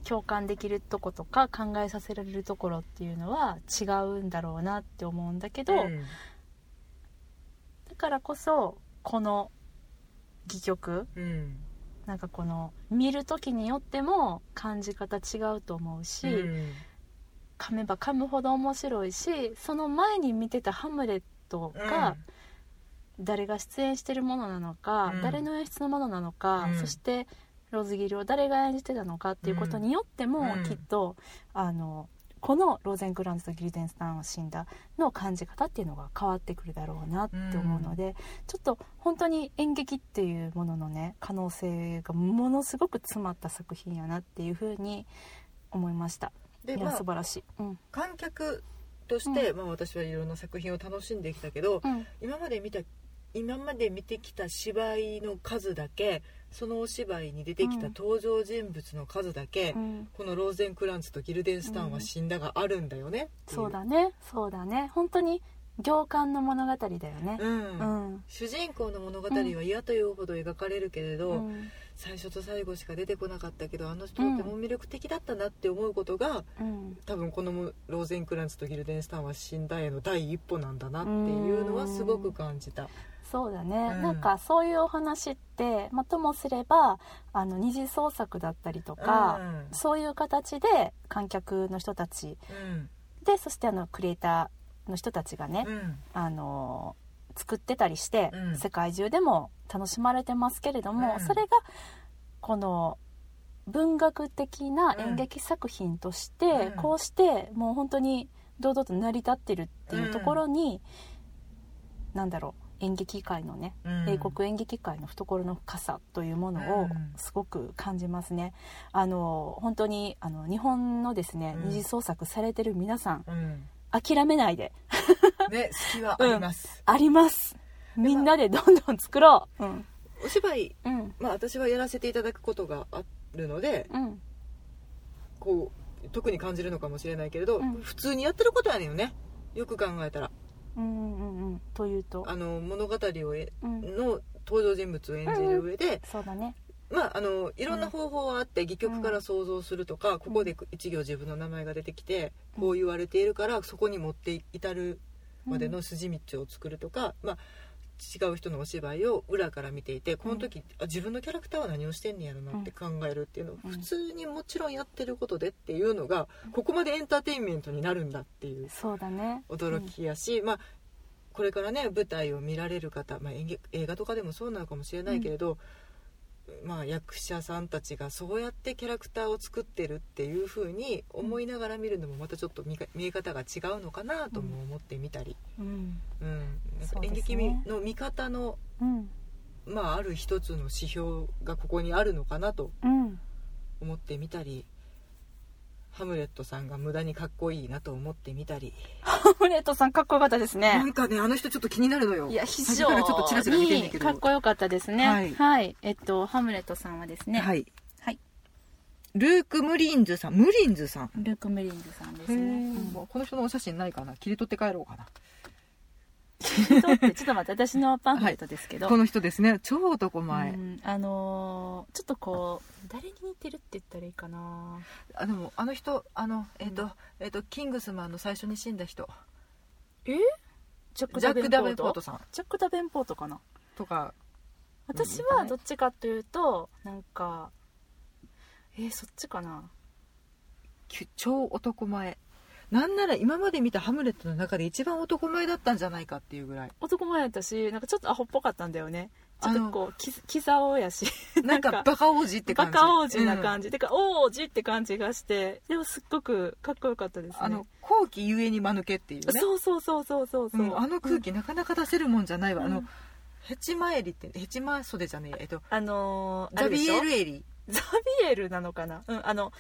共感できるとことか考えさせられるところっていうのは違うんだろうなって思うんだけど、うん。だからこそこの戯曲うん。なんかこの見る時によっても感じ方違うと思うし、うん。噛めば噛むほど面白いしその前に見てた「ハムレット」が誰が出演してるものなのか、うん。誰の演出のものなのか、うん。そしてロズギルを誰が演じてたのかっていうことによっても、うん。きっとあのこのローゼンクランツとギルデンスタンは死んだの感じ方っていうのが変わってくるだろうなって思うので、ちょっと本当に演劇っていうもののね可能性がものすごく詰まった作品やなっていうふうに思いました。いやでまあ素晴らしい、うん。観客として、まあ、私はいろんな作品を楽しんできたけど、うん。今まで見た今まで見てきた芝居の数だけそのお芝居に出てきたうん。登場人物の数だけ、うん。このローゼンクランツとギルデンスタンは死んだがあるんだよねっていそうだね。そうだね。本当に行間の物語だよね。うん、うん。主人公の物語は嫌というほど描かれるけれど、うん。最初と最後しか出てこなかったけどあの人とても魅力的だったなって思うことが、うん。多分このローゼンクランツとギルデンスタンは死んだへの第一歩なんだなっていうのはすごく感じた。そうだね、うん。なんかそういうお話って、まあ、ともすればあの二次創作だったりとか、うん。そういう形で観客の人たちうん。でそしてあのクリエイターの人たちがね、うん。あの作ってたりして、うん。世界中でも楽しまれてますけれども、うん。それがこの文学的な演劇作品として、うん。こうしてもう本当に堂々と成り立ってるっていうところに、なんだろう演劇界のね、うん。英国演劇界の懐の深さというものをうん。すごく感じますね。あの本当にあの日本のですね、うん。二次創作されてる皆さんうん。諦めないで。ね好きはあります、あります。みんなでどんどん作ろう。うん。お芝居うん。まあ私はやらせていただくことがあるのでうん。こう特に感じるのかもしれないけれど、うん。普通にやってることやねんよね。よく考えたらうんうんうんというとあの物語をえうんの登場人物を演じる上で、そうだねまああのいろんな方法はあって戯曲から想像するとか、ここで一行自分の名前が出てきてこう言われているからそこに持って至るまでの筋道を作るとか、まあ違う人のお芝居を裏から見ていてこの時、あ自分のキャラクターは何をしてんねやろなって考えるっていうのをうん。普通にもちろんやってることでっていうのがここまでエンターテインメントになるんだっていうそうだね。驚きやし、まあこれからね舞台を見られる方、まあ、演劇映画とかでもそうなのかもしれないけれど、まあ、役者さんたちがそうやってキャラクターを作ってるっていう風に思いながら見るのもまたちょっと見え方が違うのかなとも思ってみたり、うん。うん。演劇の見方の、うん。まあ、ある一つの指標がここにあるのかなとうん。思ってみたり。ハムレットさんが無駄にかっこいいなと思ってみたり。ハムレットさんかっこよかったですね。なんかねあの人ちょっと気になるのよ。いや非常先からちょっとチラチラ見てんねんけど。にかっこよかったですね。はい。はい。えっとハムレットさんはですね。はい。はい。ルーク・ムリンズさん。ムリンズさん。ルーク・メリンズさんですね。この人のお写真ないかな？切り取って帰ろうかなってちょっと待って私のパンフレットですけど、この人ですね。超男前、うんあのーちょっとこう誰に似てるって言ったらいいかな。あでもあの人あのえっ、と、えっ、とキングスマンの最初に死んだ人。え？ジャック・ジャック・ダダベンポートベンポートさん。ジャック・ダベンポートかな。とか。私はどっちかというとなんかえー、そっちかな。き超男前なんなら今まで見たハムレットの中で一番男前だったんじゃないかっていうぐらい。男前やったしなんかちょっとアホっぽかったんだよね。ちょっとこうきキザオやし。なんかバカ王子って感じ。バカ王子なじ、感じ、てか王子って感じがしてでもすっごくかっこよかったですね。あの後期ゆえに間抜けっていうね。そうそうそうそうそうそう、うんあの空気なかなか出せるもんじゃないわ、あのうんヘチマエリってヘチマ袖じゃねえ。えっとあのー、あザビエルエリ。ザビエルなのかな？うんあの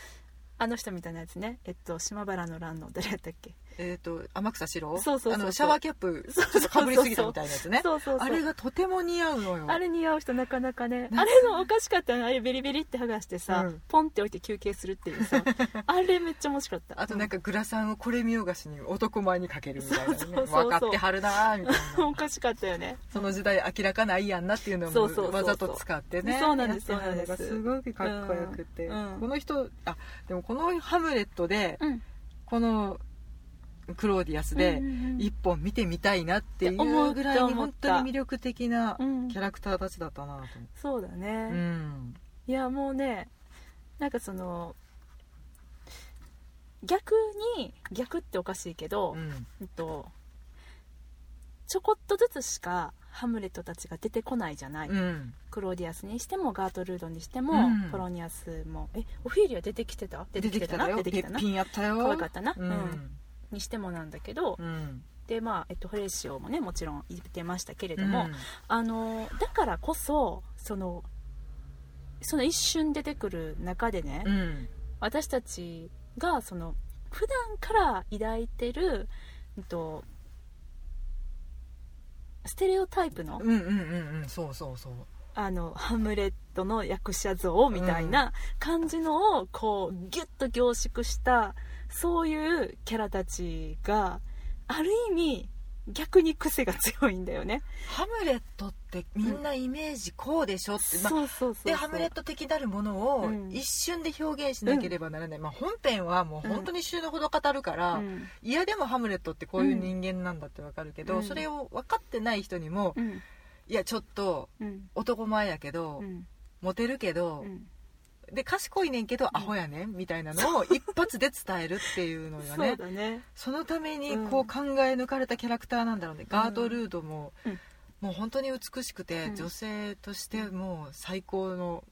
あの人みたいなやつね。えっと島原の乱の誰やったっけ？えっ、と天草四郎？そうそうあのシャワーキャップかぶりすぎたみたいなやつね。そうそうあれがとても似合うのよ。あれ似合う人なかなかね。なあれのおかしかったの。あれベリベリって剥がしてさ、うん。ポンって置いて休憩するっていうさ。あれめっちゃ面白かった。あとなんかグラサンをこれ見よがしに男前にかけるみたいな、ね、そう分かってはるなーみたいな。おかしかったよね。その時代明らかないやんなっていうのもわざと使ってね。そうなんですそうなんです。すごくかっこよくて、うん。うん。この人あでもこのハムレットでうん。このクローディアスで一本見てみたいなっていうぐらいに本当に魅力的なうん。キャラクターたちだったなと思ってそうだね、うん。いやもうねなんかその逆に逆っておかしいけど、うん。うんとちょこっとずつしかハムレットたちが出てこないじゃない、うん。クローディアスにしてもガートルードにしても、うんポロニアスもえオフィリア出てきてた出出てきてたな出てきたな？べっぴんやったよ。可愛かったな？ううんんにしてもなんだけど、うん。でまあ、えっと、フレッシオもねもちろん言ってましたけれうん。ども、あのだからこそそのその一瞬出てくる中でね、うん。私たちがその普段から抱いてる、うんと、ステレオタイプの,、うんうんうんうんそうそうそう。あのハムレットの役者像みたいな感じのをこうギュッと凝縮したそういうキャラたちがある意味逆に癖が強いんだよね。ハムレットってみんなイメージこうでしょって、まあそうそうそうでハムレット的なるものをうん。一瞬で表現しなければならない、まあ、本編はもう本当に死ぬほど語るから、うん。嫌でもハムレットってこういう人間なんだってわかるけど、うん。それを分かってない人にも、うん。いやちょっとうん。男前やけど、うん。モテるけどう、んで賢いねんけどアホやねんみたいなのを一発で伝えるっていうのがね。だね。そのためにうん。こう考え抜かれたキャラクターなんだろうね、ガートルードも、うんもう本当に美しくて、うん。女性としてもう最高の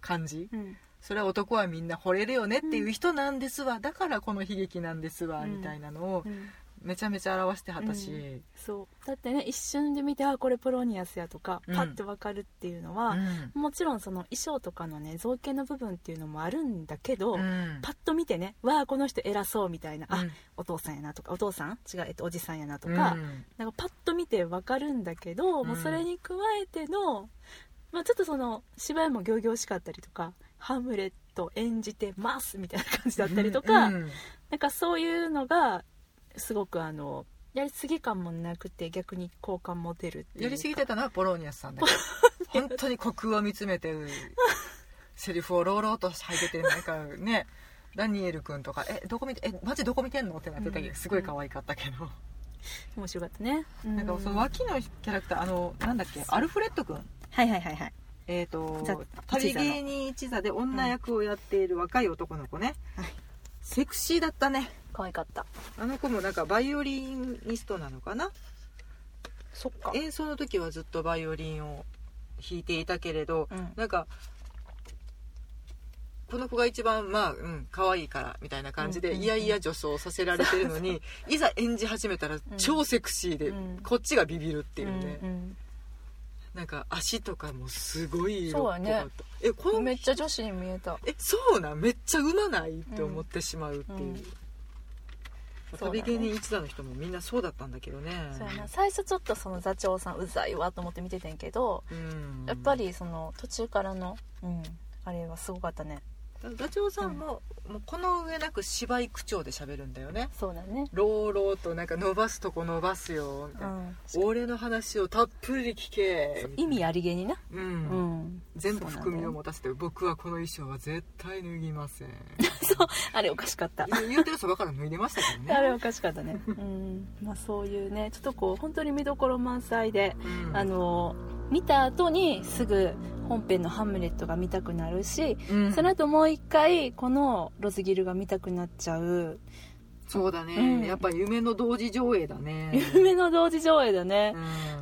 感じ、うん。それは男はみんな惚れるよねっていう人なんですわ、だからこの悲劇なんですわ、うん。みたいなのをうんめちゃめちゃ表してはったし、うん。そう。だってね一瞬で見てあこれポロニアスやとかうん。パッてわかるっていうのは、うん。もちろんその衣装とかのね造形の部分っていうのもあるんだけど、うん。パッと見てねわあこの人偉そうみたいな、あうん。お父さんやなとかお父さん？違う、えっと、おじさんやなとうん。か,、なんかパッと見てわかるんだけど、もうそれに加えての、まあ、ちょっとその芝居も仰々しかったりとかハムレット演じてますみたいな感じだったりとか、うん。なんかそういうのがすごくあのやりすぎ感もなくて逆に好感持てるっていうか。やりすぎてたのはポローニャスさんだけ。ど本当に虚空を見つめてセリフを朗々と吐いててなんかねダニエル君とか「えどこ見てえマジどこ見てんの?」ってなってたけどうん。すごい可愛かったけど、面白かったね、うなんかその脇のキャラクターあのなんだっけアルフレッド君？はいはいはいはい。えっ、とざ旅芸人一座で女役をやっている若い男の子ね、はい。セクシーだったね可愛かった。あの子もなんかバイオリニストなのかな？そっか。演奏の時はずっとバイオリンを弾いていたけれど、うん。なんかこの子が一番まあうん可愛いからみたいな感じで、うんうんうん。いやいや女装させられてるのにいざ演じ始めたら超セクシーで、うん。こっちがビビるっていうね、うんなんか足とかもすごい色っぽかった、えこのうんめっちゃ女子に見えた。えそうなん？めっちゃうまないって思ってしまうっていう、うん旅芸人一座の人もみんなそうだったんだけどね。そうやな。最初ちょっとその座長さんうざいわと思って見ててんけどうん。やっぱりその途中からのうんあれはすごかったねダチョウさんも,、もうこの上なく芝居口調で喋るんだよね。そうだね。朗々となんか伸ばすとこ伸ばすよみたいな、うん。俺の話をたっぷり聞け意味ありげにな。うん、うん。全部含みをそう持たせて僕はこの衣装は絶対脱ぎません。あれおかしかった。言うてるそばから脱いでましたけどね。あれおかしかったね。うん。まあそういうねちょっとこう本当に見どころ満載でうん。あの見た後にすぐ本編の「ハムレット」が見たくなるし、うん。その後もう一回この「ロズギル」が見たくなっちゃう。そうだね、うん。やっぱ夢の同時上映だね。夢の同時上映だね。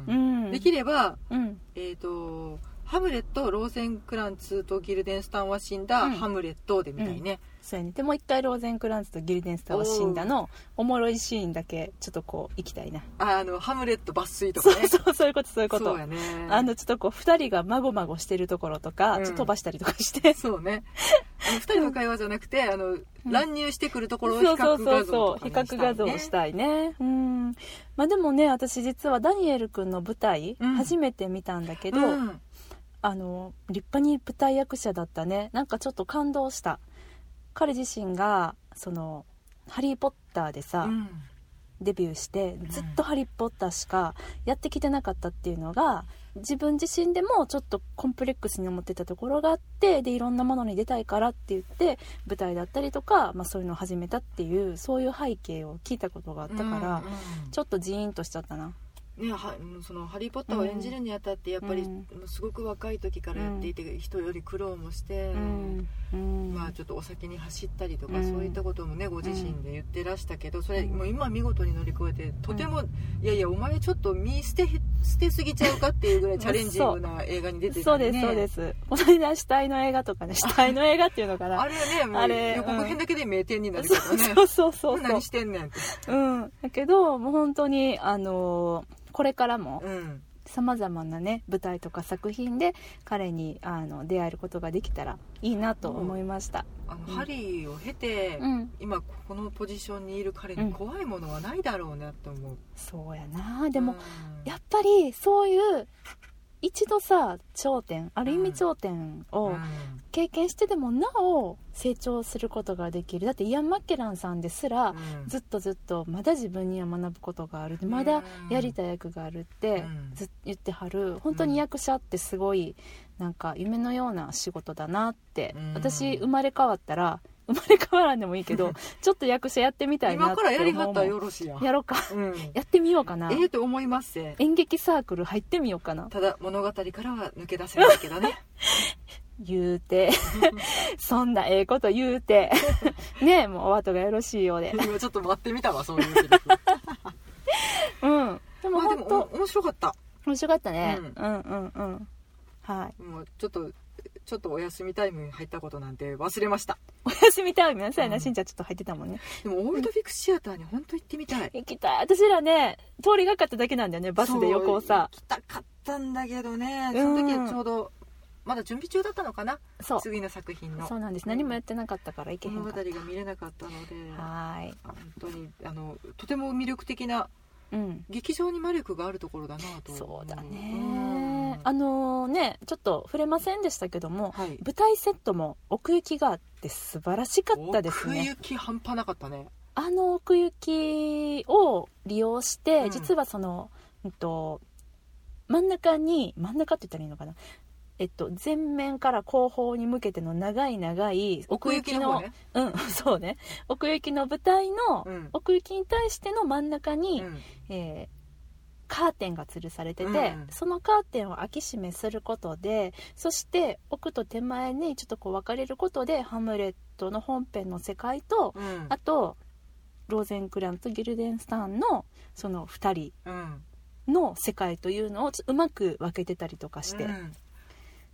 ううん。んできればうん。えっ、とハムレットローゼンクランツとギルデンスタンは死んだ、うん。ハムレットでみたいね、そうやね。でもう一回ローゼンクランツとギルデンスターは死んだのおもろいシーンだけちょっとこう行きたいな。ああのハムレット抜粋とそうかね。そうそういうことそういうこと。そうやね。あのちょっとこう2人がまごまごしてるところとか、うん。ちょっと飛ばしたりとかして。そうね。あの2人の会話じゃなくてあの、乱入してくるところを比そうそう較画像そうそう比とかに較画像をしたいね。うん。まあでもね私実はダニエル君の舞台、うん。初めて見たんだけど、うんあの立派に舞台役者だったね。なんかちょっと感動した。彼自身がその「ハリー・ポッター」でさ、うん。デビューしてずっと「ハリー・ポッター」しかやってきてなかったっていうのが自分自身でもちょっとコンプレックスに思ってたところがあってでいろんなものに出たいからって言って舞台だったりとか、まあ、そういうのを始めたっていうそういう背景を聞いたことがあったから、うんうん。ちょっとジーンとしちゃったなね、はそのハリー・ポッターを演じるにあたってやっぱり、うん。すごく若い時からやっていて、人より苦労もして、うん。うん。まあ、ちょっとお酒に走ったりとか、うん。そういったこともねご自身で言ってらしたけどそれもう今見事に乗り越えてとても、いやいやお前ちょっと見捨て捨てすぎちゃうかっていうぐらいチャレンジングな映画に出てたりね。そうですそうです。この間死体の映画とかね死体の映画っていうのかな。あれはねもうあれ予告編だけで名店になるけどね、そうそうそうそう。何してんねんって。うん。だけどもう本当にあのーこれからもうん。さまざまなね舞台とか作品で彼にあの出会えることができたらいいなと思いました、あの、うん。ハリーを経て、うん、今このポジションにいる彼に怖いものはないだろうなって思う、そうやな。でも、うん。やっぱりそういう一度さ頂点ある意味頂点をうん。経験してでもなお成長することができる。だってイアン・マッケランさんですら、うん。ずっとずっとまだ自分には学ぶことがあるまだやりたい役があるってうん。ずっ言ってはる。本当に役者ってすごいなんか夢のような仕事だなって、うん。私生まれ変わったら生まれ変わらんでもいいけど ちょっと役者やってみたいな今からやりはったらよろしいやん。やろうか。うん。やってみようかな。ええと思いますぜ演劇サークル入ってみようかな。た だ物語からは抜け出せないけどね。言うて。そんなええこと言うて。ねえもうお後がよろしいようで。今ちょっと待ってみたわそういうセリフ。うん。でもまあでもお面白かった。面白かったね、ううん、うんうん。はい。もうちょっとちょっとお休みタイムに入ったことなんて忘れました。お休みタイム？なさいな、うん。しんちゃんちょっと入ってたもんね。でもオールドフィックスシアターに本当行ってみたい。行きたい。私らね通りがかっただけなんだよねバスで横をさ。行きたかったんだけどね。うん。その時はちょうどまだ準備中だったのかな？そう。次の作品の。そうなんです。何もやってなかったから行けへん物語かった。が見れなかったので。はーい本当にあのとても魅力的なうん。劇場に魔力があるところだなと。思そうだうん。ねあのねちょっと触れませんでしたけどもはい。舞台セットも奥行きがあって素晴らしかったです奥ね行き半端なかったね。あの奥行きを利用して、うん。実はその、うんと、真ん中に真ん中って言ったらいいのかな？えっと、前面から後方に向けての長い長い奥行きのね。うん そうね。奥行きの舞台のうん。奥行きに対しての真ん中に、うん。えーカーテンが吊るされてて、うんそのカーテンを開き閉めすることでそして奥と手前にちょっとこう分かれることでハムレットの本編の世界と、うん。あとローゼンクランとギルデンスターンのその2うん。人の世界というのをうまく分けてたりとかして、うん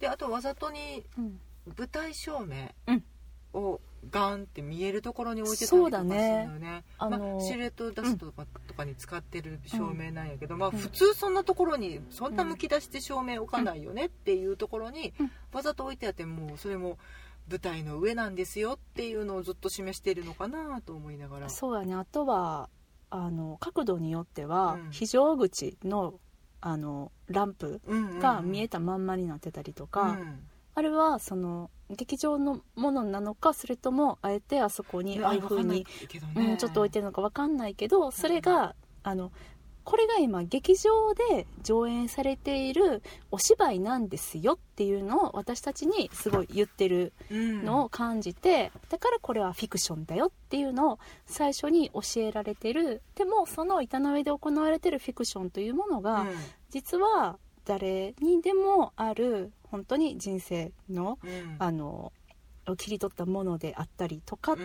であとわざとにうん。舞台照明うん。をガンって見えるところに置いてたりとかするのよねあのーまあ、シルエット出すとか,、とかに使ってる照明なんやけど、まあうん。普通そんなところにそんなむき出して照明置かないよねっていうところにうん。わざと置いてあってもうそれも舞台の上なんですよっていうのをずっと示してるのかなと思いながら。そうやね。あとはあの角度によっては、うん。非常口のあのランプうんうんうん。が見えたまんまになってたりとか、うん。あれはその劇場のものなのかそれともあえてあそこにああいう風に、けどうん、ちょっと置いてるのか分かんないけどそれが、あのこれが今劇場で上演されているお芝居なんですよっていうのを私たちにすごい言ってるのを感じて、だからこれはフィクションだよっていうのを最初に教えられてる。でもその板の上で行われてるフィクションというものが、実は誰にでもある本当に人生のあのを切り取ったものであったりとかっ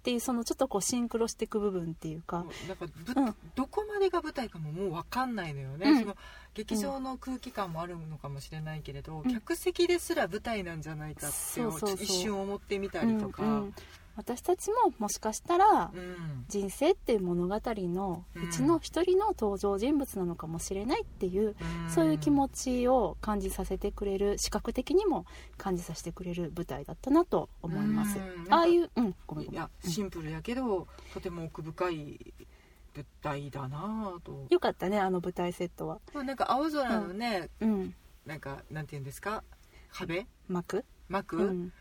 うんていうそのちょっとこうシンクロしていく部分っていうか。もうなんかぶうん。どこまでが舞台かももう分かんないのよね、うん。その劇場の空気感もあるのかもしれないけれど、うん。客席ですら舞台なんじゃないかってそうそうそう。一瞬思ってみたりとか、うんうん私たちももしかしたらうん。人生っていう物語のうちの一人の登場人物なのかもしれないっていう、そういう気持ちを感じさせてくれる視覚的にも感じさせてくれる舞台だったなと思います、うん。ああいううんごめんごめん。いやシンプルやけど、とても奥深い舞台だなぁと、よかったねあの舞台セットは。まあ、なんか青空のね、うん。なんかなんていうんですか？壁？幕？幕、うん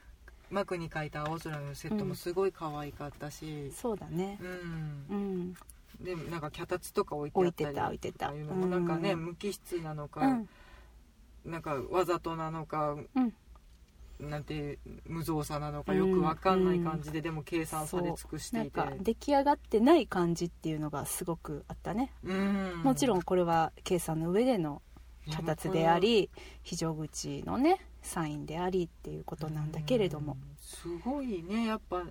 幕に描いた青空のセットもすごい可愛かったし、そうだね。うん。うん。でなんか脚立とか置いてあったり置いてた置いてた。うのもなんかね、うん。無機質なのか、うん。なんかわざとなのか、うん。なんて無造作なのかよくわかんない感じで、でも計算され尽くしていて。出来上がってない感じっていうのがすごくあったね、うん。もちろんこれは計算の上での脚立であり非常口のねサインでありっていうことなんだけれども。うん。すごいね。やっぱ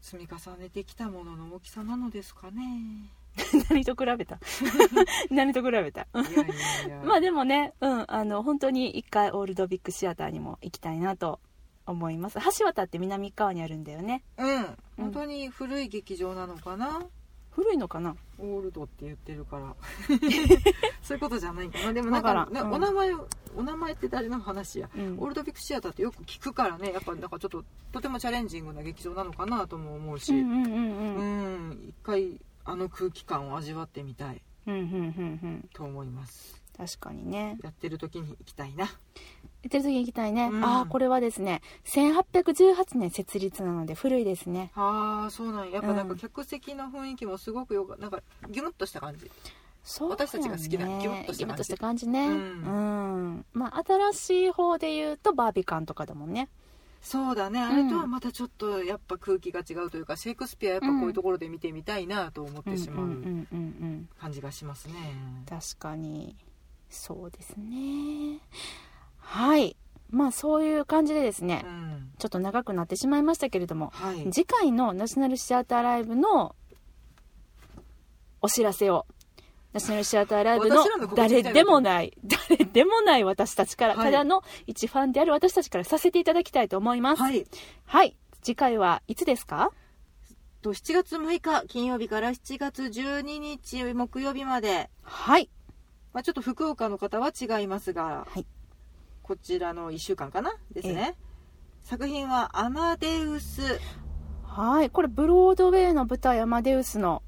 積み重ねてきたものの大きさなのですかね。何と比べた？何と比べた？まあでもねうんあの本当に一回オールドビッグシアターにも行きたいなと思います。橋渡って南側にあるんだよね。うん。本当に古い劇場なのかな、古いのかな？オールドって言ってるから。そういうことじゃないかな。でもなんかかうん。お名前お名前って誰の話や、うん。オールドビッグシアターってよく聞くからね。やっぱなんかちょっととてもチャレンジングな劇場なのかなとも思うし。うんうんうんううんん。一回あの空気感を味わってみたい。うんうんうんうん。と思います確かにね。やってる時に行きたいな。行ってる時に行きたいね、うん。ああこれはですね1818年設立なので古いですね。ああそうなんや。やっぱなんかうん。客席の雰囲気もすごくよかなんかギュムッとした感じ。そう私たちが好きなねギュッとした感じ。ギュッとした感じね。ううん。ん、まあ新しい方で言うとバービカンとかだもんね。そうだね。あれとはまたちょっとやっぱ空気が違うというか、シェイクスピアやっぱこういうところで見てみたいなと思ってしまうんううんうんうん。感じがしますね、確かにそうですね。はい。まあそういう感じでですね、うん。ちょっと長くなってしまいましたけれども、はい。次回のナショナルシアターライブのお知らせをナショナルシアターライブの誰でもない 誰でもない私たちから、はい。ただの一ファンである私たちからさせていただきたいと思います。はい。はい。次回はいつですか？と7月6日金曜日から7月12日木曜日まで、はいまあ、ちょっと福岡の方は違いますが、はい。こちらの1週間かなですね、作品は「アマデウス。はい。これブロードウェイの舞台アマデウスの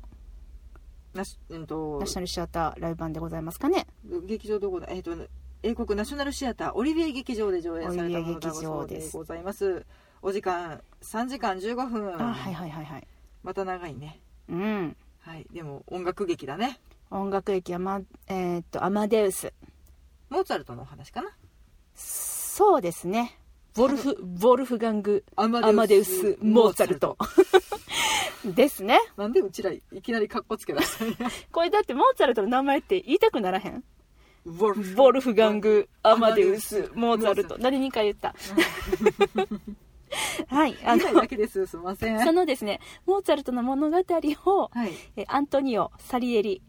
ナシ,、うん、とナショナルシアターライブ版でございますかね。劇場どこだえっ、と英国ナショナルシアターオリビエ劇場で上演されたものだそうでございます。お時間3時間15分。あはいはいはいはい。また長いね。うん。はい。でも音楽劇だね音楽劇アマ,、えーっとアマデウス。モーツァルトのお話かな？そうですね。ボルフボルフガング。アマデウス・モーツァルト。ですね。なんでうちらいきなりカッコつけ出したこれだってモーツァルトの名前って言いたくならへん？ボルフ。ボルフガングアマデウスモーツァルト。何人か言った。はいあのだけです。すいません。そのですねモーツァルトの物語をはい。えアントニオ・サリエリ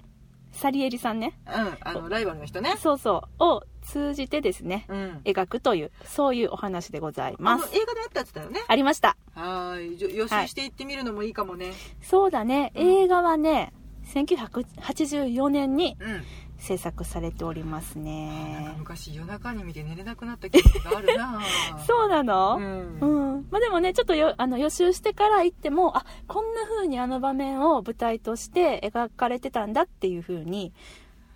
サリエリさんね。うんあのライバルの人ね。そうそう。を通じてですねうん。描くというそういうお話でございあます。の映画であったやつだよね。ありました。はーい予習していってみるのもいいかもね、そうだね。映画はね1984年にうん制作されておりますね。昔夜中に見て寝れなくなった記憶があるな。そうなの？ううんん、まあでもねちょっとよあの予習してから行ってもあこんな風にあの場面を舞台として描かれてたんだっていう風に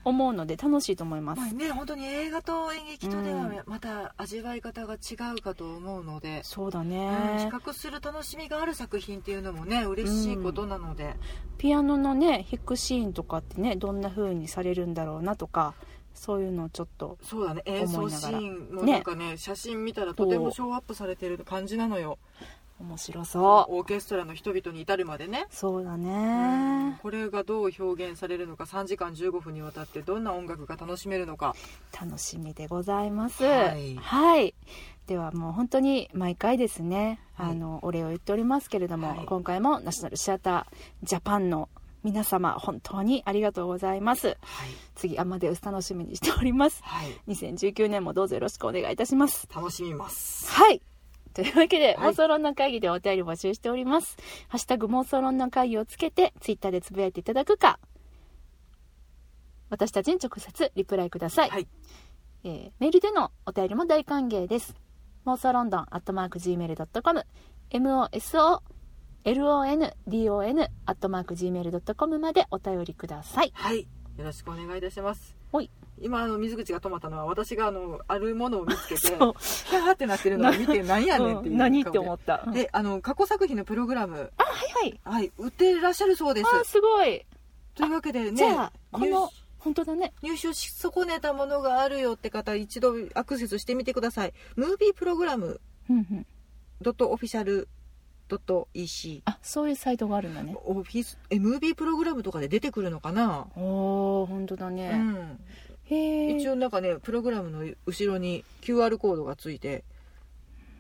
思うので楽しいと思います、まあね本当に映画と演劇とではうん。また味わい方が違うかと思うので、そうだうん比ね、較する楽しみがある作品っていうのもね嬉しいことなので、ピアノのね弾くシーンとかってねどんな風にされるんだろうなとかそういうのをちょっとそうだね。演奏シーンもねなんかね写真見たらとてもショーアップされてる感じなのよ面白そう。オーケストラの人々に至るまでね。そうだうん。ねこれがどう表現されるのか。3時間15分にわたってどんな音楽が楽しめるのか。楽しみでございます。はい。はい。ではもう本当に毎回ですね、はい。あのお礼を言っておりますけれども、はい。今回もナショナルシアタージャパンの皆様本当にありがとうございます。はい。次アマデウス楽しみにしております。はい。2019年もどうぞよろしくお願いいたします。楽しみます。はいというわけで、はい妄想論の会議でお便り募集しております。ハッシュタグ妄想論の会議をつけて、ツイッターでつぶやいていただくか、私たちに直接リプライください。はいえーメールでのお便りも大歓迎です。妄想ロンドンアットマーク Gmail.com、MOSOLONDON アットマーク Gmail.com までお便りください。はいよろしくお願いいたしますほい。今あの水口が止まったのは私があのあるものを見つけてそうキャーってなってるのを見てなんやねんっていううん何って思っった。はいであの過去作品のプログラムはい。はい売っていらっしゃるそうですあー、すごい。というわけでねじゃあ、こ入の、本当だね。入手し損ねたものがあるよって方一度アクセスしてみてくださいムービープログラムうんうん。ドットオフィシャルドット EC あ、そういうサイトがあるんだね。オフィスえムービープログラムとかで出てくるのかな、おー、本当だうね。ん、へえ。一応なんかねプログラムの後ろに QR コードがついて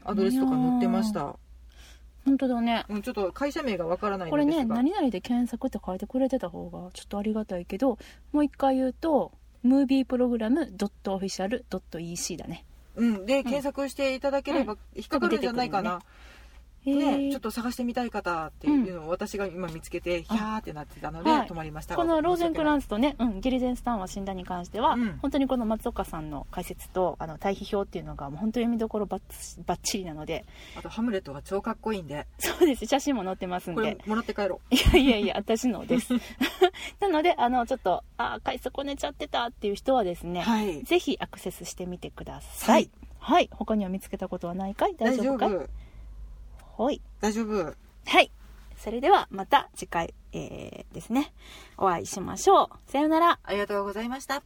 アドレスとか載ってました、本当だね。うん、ちょっと会社名がわからないこれね、何々で検索って書いてくれてた方がちょっとありがたいけど、もう一回言うと、ムービープログラム .official.ec だね。うん、で検索していただければ引っかかるんじゃないかな、ね、ちょっと探してみたい方っていうのを私が今見つけてヒャーってなってたのではい。止まりました。このローゼンクランンスとね、うん、ゲリゼンスタンは死んだに関しては、うん。本当にこの松岡さんの解説とあの対比表っていうのがもう本当に読みどころばっばっちりなので。あとハムレットが超かっこいいんで。そうです。写真も載ってますんこれでもらって帰ろいやいやいや私のです。なのであのちょっとあ買い損ねちゃってたっていう人はですうね、はい。ぜひアクセスしてみてください。はい、他には見つけたことはないかい？大大丈丈夫かい？夫はい。大丈夫？はい。それではまた次回、えーですね。お会いしましょう。さようなら。ありがとうございました